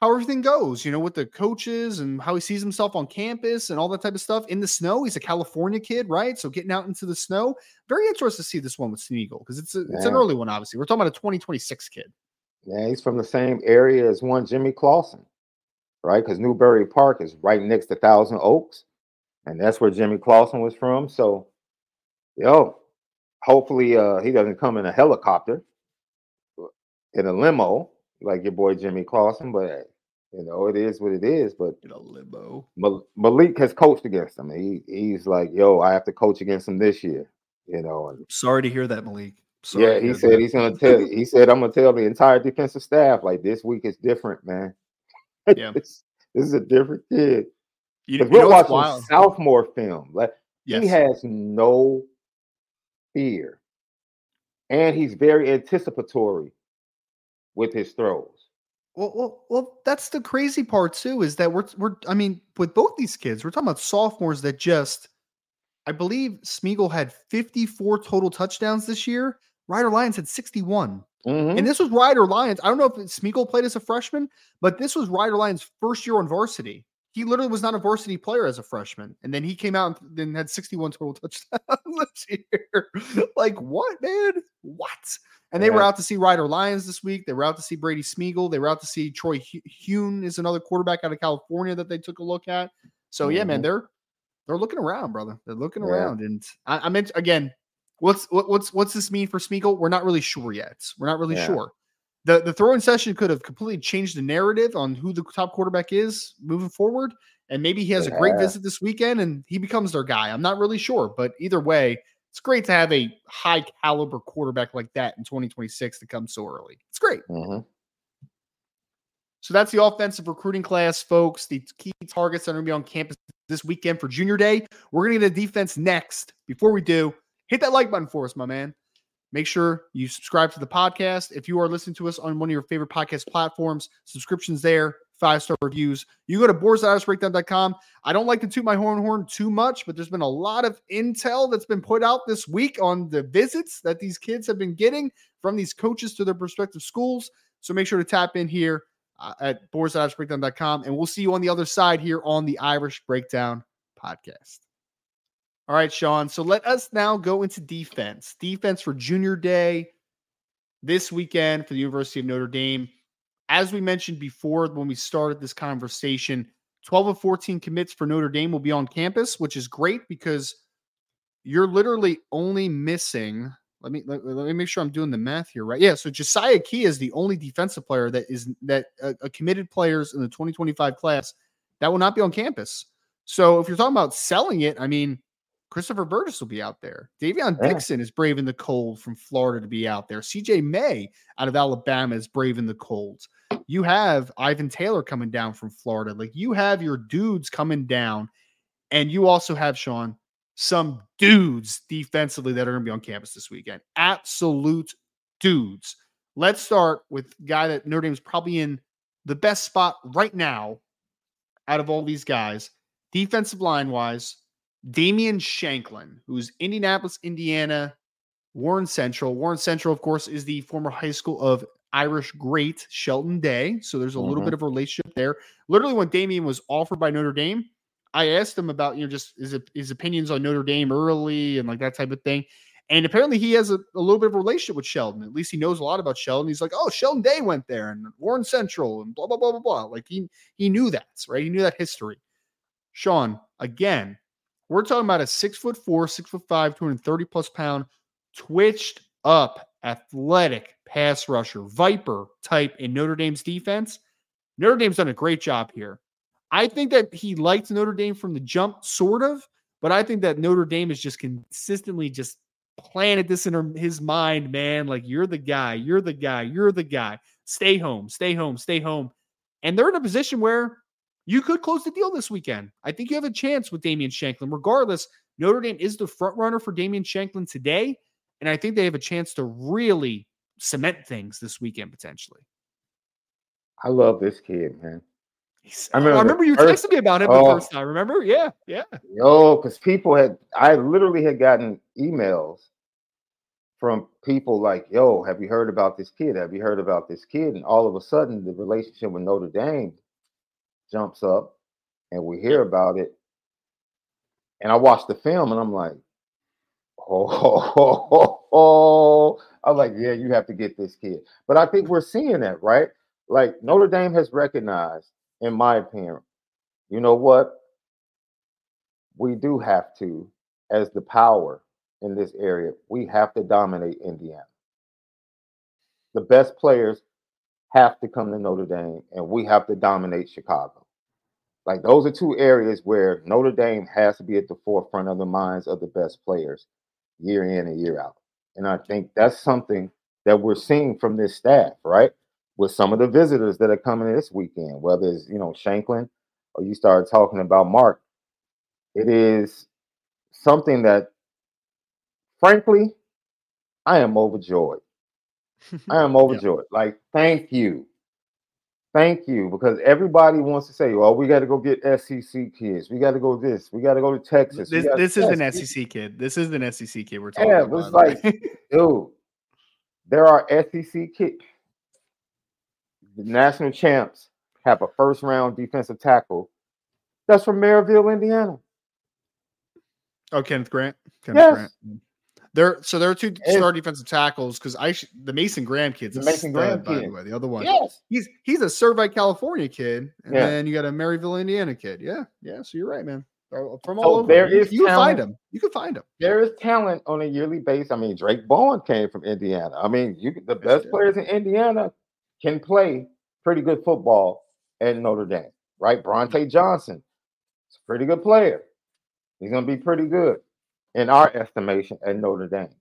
how everything goes, you know, with the coaches and how he sees himself on campus and all that type of stuff in the snow. He's a California kid, right? So getting out into the snow. Very interested to see this one with Smeagol because it's a, it's an early one, obviously. We're talking about a 2026 kid. Yeah, he's from the same area as one Jimmy Clausen, right? Because Newbury Park is right next to Thousand Oaks, and that's where Jimmy Clausen was from. So, yo, hopefully uh, he doesn't come in a helicopter, in a limo like your boy Jimmy Clausen, but you know, it is what it is. But in a limbo. Malik has coached against him. He he's like, yo, I have to coach against him this year. You know, and sorry to hear that, Malik. Sorry yeah, he said that. he's gonna tell. He said I'm gonna tell the entire defensive staff like this week is different, man. Yeah, this, this is a different kid. You, we're watching wild. sophomore film. Like yes. he has no fear, and he's very anticipatory with his throws. Well, well, well, that's the crazy part too. Is that we're we're I mean, with both these kids, we're talking about sophomores that just, I believe Smeagol had 54 total touchdowns this year. Ryder Lyons had 61. Mm-hmm. And this was Ryder Lyons. I don't know if Smeagol played as a freshman, but this was Ryder Lyons' first year on varsity. He literally was not a varsity player as a freshman. And then he came out and then had 61 total touchdowns this year. like, what, man? What? And they yeah. were out to see Ryder Lyons this week. They were out to see Brady Smeagol. They were out to see Troy Hune is another quarterback out of California that they took a look at. So mm-hmm. yeah, man, mm-hmm. they're they're looking around, brother. They're looking yeah. around, and I, I meant again, what's what, what's what's this mean for Smeagol? We're not really sure yet. We're not really yeah. sure. The the throwing session could have completely changed the narrative on who the top quarterback is moving forward. And maybe he has a great visit this weekend and he becomes their guy. I'm not really sure, but either way, it's great to have a high caliber quarterback like that in 2026 to come so early. It's great. Mm-hmm. So that's the offensive recruiting class, folks. The key targets that are going to be on campus this weekend for junior day. We're going to get a defense next. Before we do, hit that like button for us, my man. Make sure you subscribe to the podcast. If you are listening to us on one of your favorite podcast platforms, subscriptions there, five star reviews. You go to boardsbreakdown.com. I don't like to toot my horn horn too much, but there's been a lot of intel that's been put out this week on the visits that these kids have been getting from these coaches to their prospective schools. So make sure to tap in here uh, at boards.irishbreakdown.com, and we'll see you on the other side here on the Irish Breakdown podcast. All right, Sean. So let us now go into defense. Defense for junior day this weekend for the University of Notre Dame as we mentioned before when we started this conversation, 12 of 14 commits for Notre Dame will be on campus, which is great because you're literally only missing. Let me let, let me make sure I'm doing the math here right. Yeah, so Josiah Key is the only defensive player that is that uh, committed players in the 2025 class that will not be on campus. So if you're talking about selling it, I mean, Christopher Burgess will be out there. Davion yeah. Dixon is braving the cold from Florida to be out there. CJ May out of Alabama is braving the cold. You have Ivan Taylor coming down from Florida. Like you have your dudes coming down, and you also have Sean some dudes defensively that are going to be on campus this weekend. Absolute dudes. Let's start with guy that Notre Dame is probably in the best spot right now out of all these guys, defensive line wise. Damian Shanklin, who's Indianapolis, Indiana, Warren Central. Warren Central, of course, is the former high school of Irish great Sheldon Day. So there's a mm-hmm. little bit of a relationship there. Literally, when Damian was offered by Notre Dame, I asked him about, you know, just his, his opinions on Notre Dame early and like that type of thing. And apparently he has a, a, little bit of a relationship with Sheldon. At least he knows a lot about Sheldon. He's like, oh, Sheldon Day went there and Warren Central and blah, blah, blah, blah, blah. Like he he knew that, right? He knew that history. Sean, again, we're talking about a six foot four, six foot five, 230 plus pound, twitched up, athletic pass rusher, Viper type in Notre Dame's defense. Notre Dame's done a great job here. I think that he liked Notre Dame from the jump, sort of, but I think that Notre Dame is just consistently just planted this in his mind, man. Like, you're the guy, you're the guy, you're the guy. Stay home, stay home, stay home. And they're in a position where you could close the deal this weekend. I think you have a chance with Damian Shanklin. Regardless, Notre Dame is the front runner for Damian Shanklin today. And I think they have a chance to really cement things this weekend potentially. I love this kid, man. I remember, I remember you first, texted me about him oh, the first time. Remember? Yeah, yeah. Yo, because people had, I literally had gotten emails from people like, "Yo, have you heard about this kid? Have you heard about this kid?" And all of a sudden, the relationship with Notre Dame jumps up, and we hear about it. And I watched the film, and I'm like, "Oh, oh, oh, oh, oh. I'm like, yeah, you have to get this kid." But I think mm-hmm. we're seeing that, right? Like Notre Dame has recognized in my opinion, you know what? We do have to, as the power in this area, we have to dominate Indiana. The best players have to come to Notre Dame, and we have to dominate Chicago. Like those are two areas where Notre Dame has to be at the forefront of the minds of the best players year in and year out. And I think that's something that we're seeing from this staff, right? with some of the visitors that are coming this weekend, whether it's you know Shanklin or you start talking about Mark, it is something that, frankly, I am overjoyed. I am overjoyed. yeah. Like, thank you. Thank you. Because everybody wants to say, well, we got to go get SEC kids. We got to go this. We got to go to Texas. This, this is an SEC kid. This is an SEC kid we're talking yeah, about. It's like, dude, there are SEC kids the national champs have a first round defensive tackle that's from Merrillville, Indiana. Oh, Kenneth Grant. Kenneth yes. Grant. There, so there are two star defensive tackles because I sh- the Mason Graham kid's the Mason Graham by kid. the way. The other one, yes, he's he's a Servite, California kid, and yeah. then you got a Merrillville, Indiana kid. Yeah, yeah. So you're right, man. Uh, uh, from all so over, there is you, you can find them. You can find them. There is talent on a yearly basis. I mean, Drayk Bowen came from Indiana. I mean, you the best players in Indiana can play pretty good football at Notre Dame, right? Bronte Johnson is a pretty good player. He's going to be pretty good in our estimation at Notre Dame.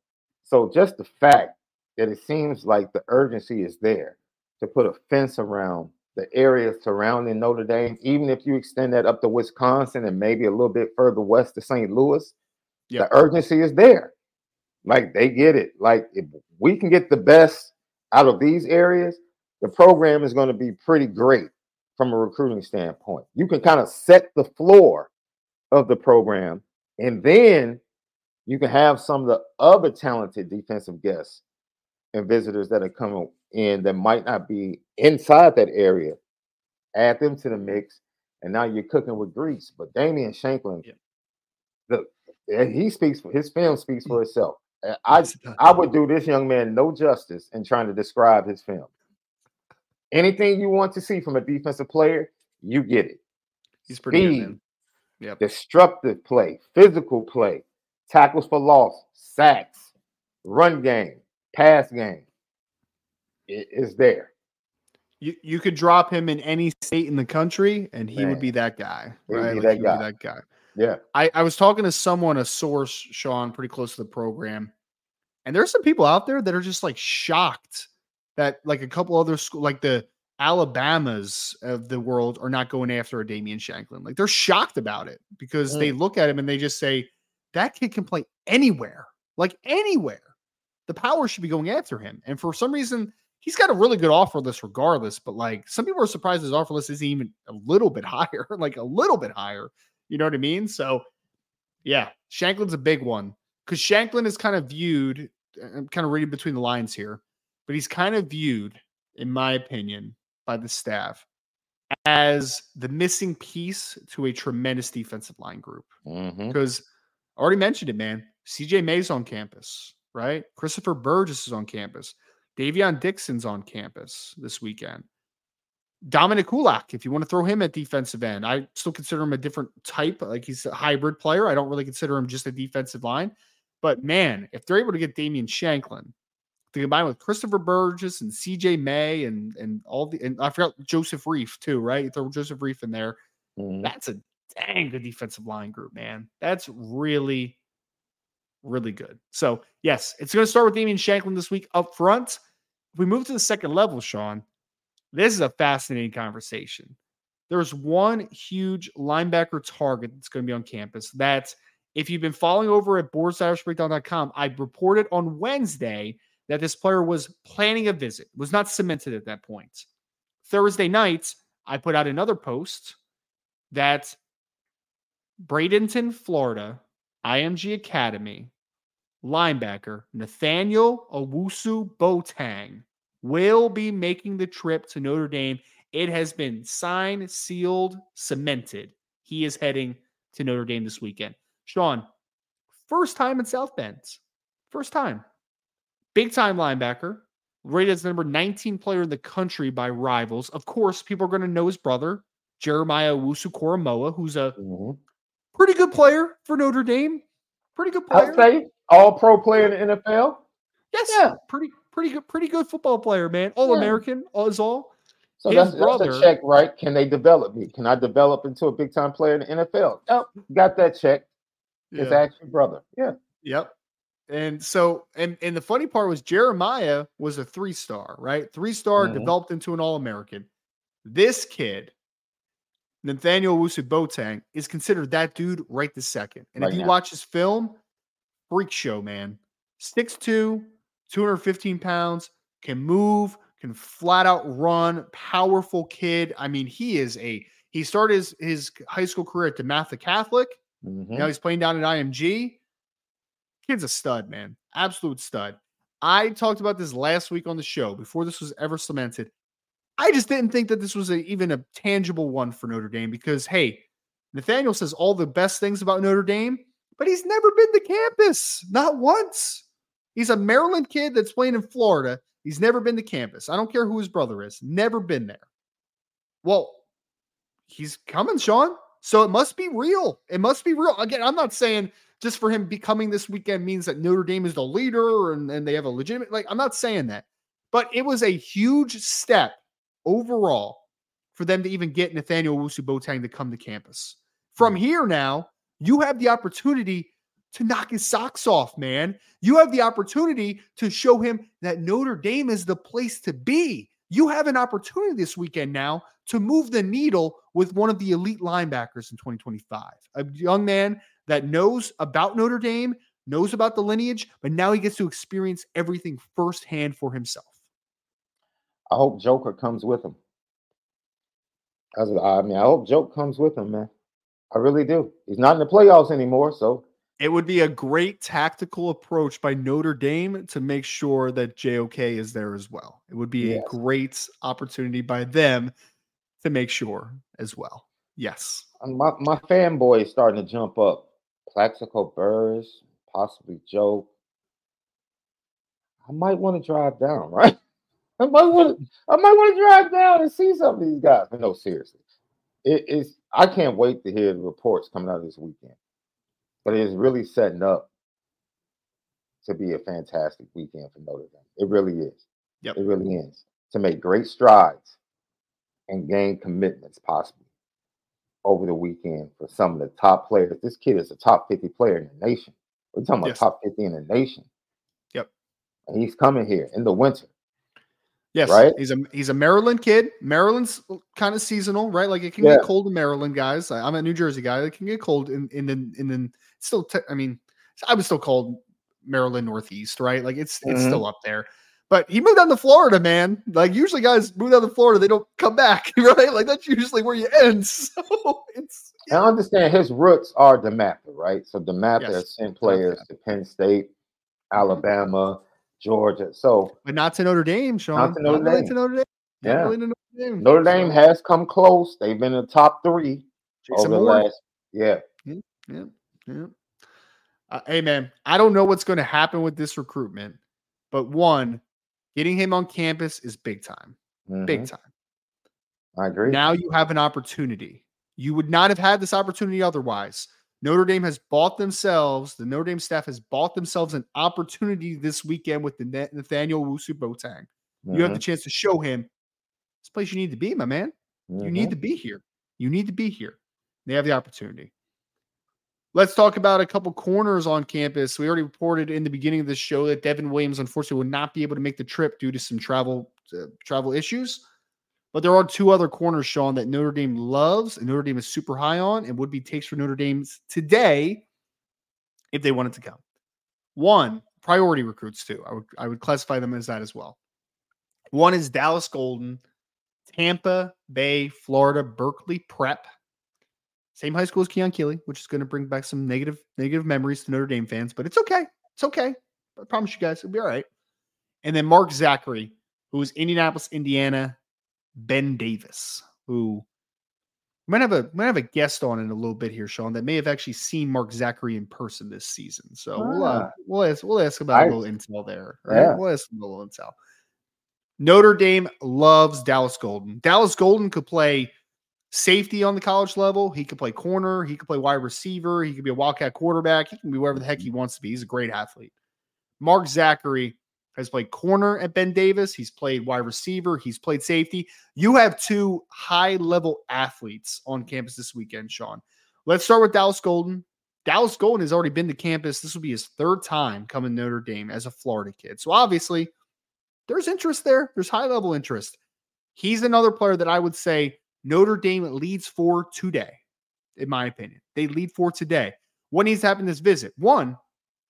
So just the fact that it seems like the urgency is there to put a fence around the area surrounding Notre Dame, even if you extend that up to Wisconsin and maybe a little bit further west to St. Louis, yep. the urgency is there. Like they get it. Like if we can get the best out of these areas, the program is going to be pretty great from a recruiting standpoint. You can kind of set the floor of the program, and then you can have some of the other talented defensive guests and visitors that are coming in that might not be inside that area. Add them to the mix, and now you're cooking with grease. But Damian Shanklin, yeah. the eh, he speaks for his film speaks hmm. for itself. Eh, I I would do this young man no justice in trying to describe his film. Anything you want to see from a defensive player, you get it. He's pretty Speed, good, Yep. Destructive play, physical play, tackles for loss, sacks, run game, pass game. It is there. You you could drop him in any state in the country, and he Man. would be that guy. Right? Like, that, guy. that guy. Yeah. I, I was talking to someone, a source, Sean, pretty close to the program. And there's some people out there that are just like shocked that like a couple other school like the Alabamas of the world are not going after a Damian Shanklin. Like they're shocked about it because mm. they look at him and they just say that kid can play anywhere, like anywhere. The power should be going after him. And for some reason, he's got a really good offer list regardless. But like some people are surprised his offer list isn't even a little bit higher, like a little bit higher. You know what I mean? So yeah, Shanklin's a big one because Shanklin is kind of viewed. I'm kind of reading between the lines here but he's kind of viewed, in my opinion, by the staff as the missing piece to a tremendous defensive line group. Mm-hmm. Because I already mentioned it, man. CJ May's on campus, right? Christopher Burgess is on campus. Davion Dixon's on campus this weekend. Dominic Kulak, if you want to throw him at defensive end, I still consider him a different type. Like he's a hybrid player. I don't really consider him just a defensive line. But man, if they're able to get Damian Shanklin, to combine with Christopher Burgess and CJ May and and all the and I forgot Joseph Reiff too, right? You throw Joseph Reiff in there. Mm-hmm. That's a dang good defensive line group, man. That's really, really good. So yes, it's going to start with Damian Shanklin this week up front. If we move to the second level, Sean, this is a fascinating conversation. There's one huge linebacker target that's going to be on campus. That if you've been following over at boards.irishbreakdown.com, I reported on Wednesday that this player was planning a visit, was not cemented at that point. Thursday night, I put out another post that Bradenton, Florida, IMG Academy linebacker Nathaniel Owusu Boateng will be making the trip to Notre Dame. It has been signed, sealed, cemented. He is heading to Notre Dame this weekend. Sean, first time in South Bend. First time. Big time linebacker, rated as the number 19 player in the country by rivals. Of course, people are going to know his brother, Jeremiah Owusu Koramoah, who's a mm-hmm. Pretty good player for Notre Dame. Pretty good player. I'd say all pro player in the NFL. Yes, yeah. pretty pretty good, pretty good football player, man. All American, yeah. is all. So His that's, brother, that's a check, right? Can they develop me? Can I develop into a big time player in the NFL? Yep, got that check. Yeah. It's actually brother. Yeah. Yep. And so, and and the funny part was Jeremiah was a three star, right? Three star mm-hmm. developed into an All American. This kid, Nathaniel Owusu Boateng, is considered that dude right this second. And right if you now. watch his film, freak show, man. 6'2, 215 pounds, can move, can flat out run, powerful kid. I mean, he is a he started his, his high school career at DeMatha Catholic. Mm-hmm. Now he's playing down at IMG. Kid's a stud, man. Absolute stud. I talked about this last week on the show before this was ever cemented. I just didn't think that this was a, even a tangible one for Notre Dame because, hey, Nathaniel says all the best things about Notre Dame, but he's never been to campus, not once. He's a Maryland kid that's playing in Florida. He's never been to campus. I don't care who his brother is, never been there. Well, he's coming, Sean. So it must be real. It must be real. Again, I'm not saying just for him becoming this weekend means that Notre Dame is the leader and, and they have a legitimate, like, I'm not saying that. But it was a huge step overall for them to even get Nathaniel Owusu Boateng to come to campus. From mm-hmm. here now, you have the opportunity to knock his socks off, man. You have the opportunity to show him that Notre Dame is the place to be. You have an opportunity this weekend now to move the needle with one of the elite linebackers in 2025. A young man that knows about Notre Dame, knows about the lineage, but now he gets to experience everything firsthand for himself. I hope Joker comes with him. I mean, I hope Joke comes with him, man. I really do. He's not in the playoffs anymore, so it would be a great tactical approach by Notre Dame to make sure that JOK is there as well. It would be yes. a great opportunity by them to make sure as well. Yes. My my fanboy is starting to jump up. Plaxico Burress, possibly Joe. I might want to drive down, right? I might want to I might want to drive down and see some of these guys. But no, seriously. It is I can't wait to hear the reports coming out this weekend but it is really setting up to be a fantastic weekend for Notre Dame. It really is. Yep. It really is. To make great strides and gain commitments possibly over the weekend for some of the top players. This kid is a top 50 player in the nation. We're talking about yes. top 50 in the nation. Yep. And he's coming here in the winter. Yes, right. He's a he's a Maryland kid. Maryland's kind of seasonal, right? Like it can yeah. get cold in Maryland, guys. I'm a New Jersey guy. It can get cold in in in, in, in still. Te- I mean, I was still called Maryland Northeast, right? Like it's it's mm-hmm. still up there. But he moved down to Florida, man. Like usually guys move down to Florida, they don't come back, right? Like that's usually where you end. So it's. I understand his roots are DeMatha, right? So DeMatha yes. sent players to Penn State, mm-hmm. Georgia. So, but not to Notre Dame, Sean. Not to Notre, not Dame. to Notre Dame. Yeah. Really Notre Dame. Notre Dame has come close. They've been in the top three Jason over the last. Yeah. Yeah. Yeah. yeah. Uh, hey man, I don't know what's going to happen with this recruitment, but one, getting him on campus is big time. Mm-hmm. Big time. I agree. Now you have an opportunity. You would not have had this opportunity otherwise. Notre Dame has bought themselves, the Notre Dame staff has bought themselves an opportunity this weekend with the Nathaniel Wusu Boateng. Mm-hmm. You have the mm-hmm. chance to show him this place you need to be, my man. Mm-hmm. You need mm-hmm. to be here. You need to be here. They have the opportunity. Let's talk about a couple corners on campus. We already reported in the beginning of the show that Devin Williams unfortunately will not be able to make the trip due to some travel uh, travel issues. But there are two other corners, Sean, that Notre Dame loves and Notre Dame is super high on and would be takes for Notre Dame's today if they wanted to come. One, priority recruits too. I would I would classify them as that as well. One is Dallas Golden, Tampa Bay, Florida, Berkeley Prep. Same high school as Keon Keeley, which is going to bring back some negative negative memories to Notre Dame fans, but it's okay. It's okay. I promise you guys, it'll be all right. And then Mark Zachary, who is Indianapolis, Indiana, Ben Davis, who might have a might have a guest on in a little bit here, Sean, that may have actually seen Mark Zachary in person this season. So ah. we'll uh, we'll ask we'll ask about I, a little intel there. Right? Yeah. We'll ask a little intel. Notre Dame loves Dallas Golden. Dallas Golden could play safety on the college level. He could play corner. He could play wide receiver. He could be a wildcat quarterback. He can be whatever the heck he wants to be. He's a great athlete. Mark Zachary has played corner at Ben Davis. He's played wide receiver. He's played safety. You have two high level athletes on campus this weekend, Sean. Let's start with Dallas Golden. Dallas Golden has already been to campus. This will be his third time coming to Notre Dame as a Florida kid. So obviously, there's interest there. There's high level interest. He's another player that I would say Notre Dame leads for today, in my opinion. They lead for today. What needs to happen this visit? One,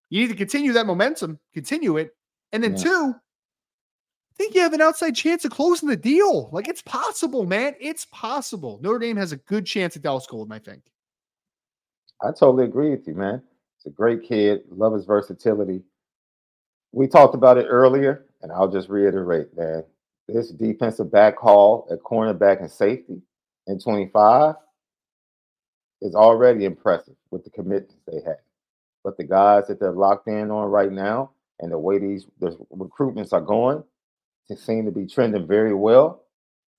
you need to continue that momentum, continue it. And then yeah. two, I think you have an outside chance of closing the deal. Like it's possible, man. It's possible. Notre Dame has a good chance at Dallas Golden, I think. I totally agree with you, man. It's a great kid. Love his versatility. We talked about it earlier, and I'll just reiterate, man. This defensive back haul at cornerback and safety in 25 is already impressive with the commitments they have. But the guys that they're locked in on right now, and the way these the recruitments are going, they seem to be trending very well.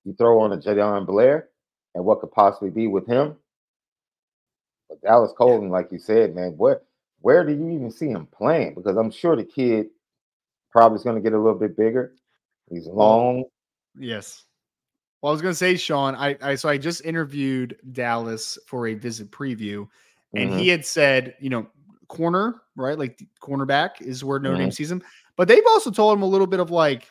You throw on a Jadon Blair and what could possibly be with him. But Dallas Golden, like you said, man, what where do you even see him playing? Because I'm sure the kid probably is going to get a little bit bigger. He's long. Yes. Well, I was going to say, Sean, I, I so I just interviewed Dallas for a visit preview, and mm-hmm. he had said, you know, corner, right? Like cornerback is where Notre mm-hmm. Dame sees him. But they've also told him a little bit of like,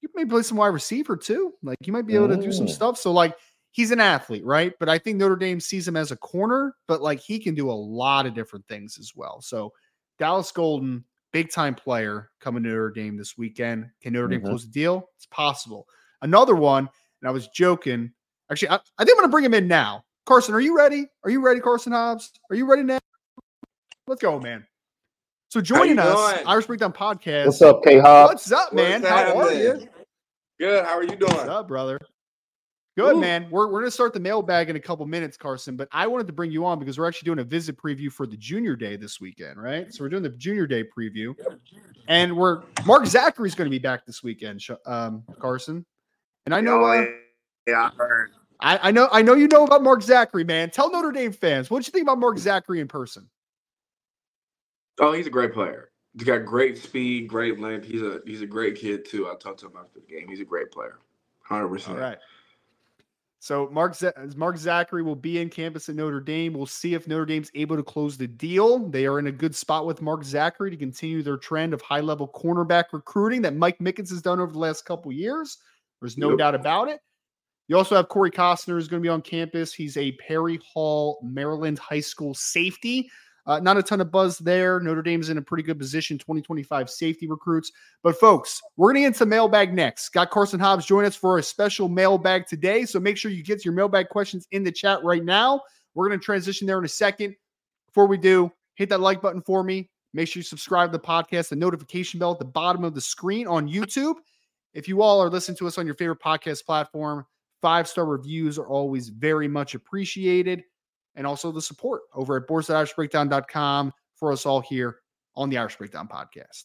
you may play some wide receiver too. Like you might be able to do some stuff. So like he's an athlete, right? But I think Notre Dame sees him as a corner, but like he can do a lot of different things as well. So Dallas Golden, big time player coming to Notre Dame this weekend. Can Notre Dame mm-hmm. close the deal? It's possible. Another one, and I was joking. Actually, I, I think I'm going to bring him in now. Carson, are you ready? Are you ready, Carson Hobbs? Are you ready now? Let's go, man. So joining us, doing? Irish Breakdown Podcast. What's up, K Hobbs? What's up, man? What's How are you? Good. How are you doing? What's up, brother? Good, Ooh. man. We're, we're going to start the mailbag in a couple minutes, Carson, but I wanted to bring you on because we're actually doing a visit preview for the junior day this weekend, right? So we're doing the junior day preview. And we're Mark Zackery's going to be back this weekend, um, Carson. And I know uh, yeah, I heard. I, I know I know you know about Mark Zackery, man. Tell Notre Dame fans, what did you think about Mark Zackery in person? Oh, he's a great player. He's got great speed, great length. He's a he's a great kid too. I talked to him after the game. He's a great player. Hundred percent. All right. So Mark Z- Mark Zackery will be in campus at Notre Dame. We'll see if Notre Dame's able to close the deal. They are in a good spot with Mark Zackery to continue their trend of high level cornerback recruiting that Mike Mickens has done over the last couple years. There's no yep. doubt about it. You also have Corey Costner who's going to be on campus. He's a Perry Hall, Maryland high school safety. Uh, not a ton of buzz there. Notre Dame's in a pretty good position, 2025 safety recruits. But folks, we're going to get into mailbag next. Got Carson Hobbs join us for a special mailbag today. So make sure you get your mailbag questions in the chat right now. We're going to transition there in a second. Before we do, hit that like button for me. Make sure you subscribe to the podcast, the notification bell at the bottom of the screen on YouTube. If you all are listening to us on your favorite podcast platform, five star reviews are always very much appreciated and also the support over at boards.irishbreakdown.com for us all here on the Irish Breakdown podcast.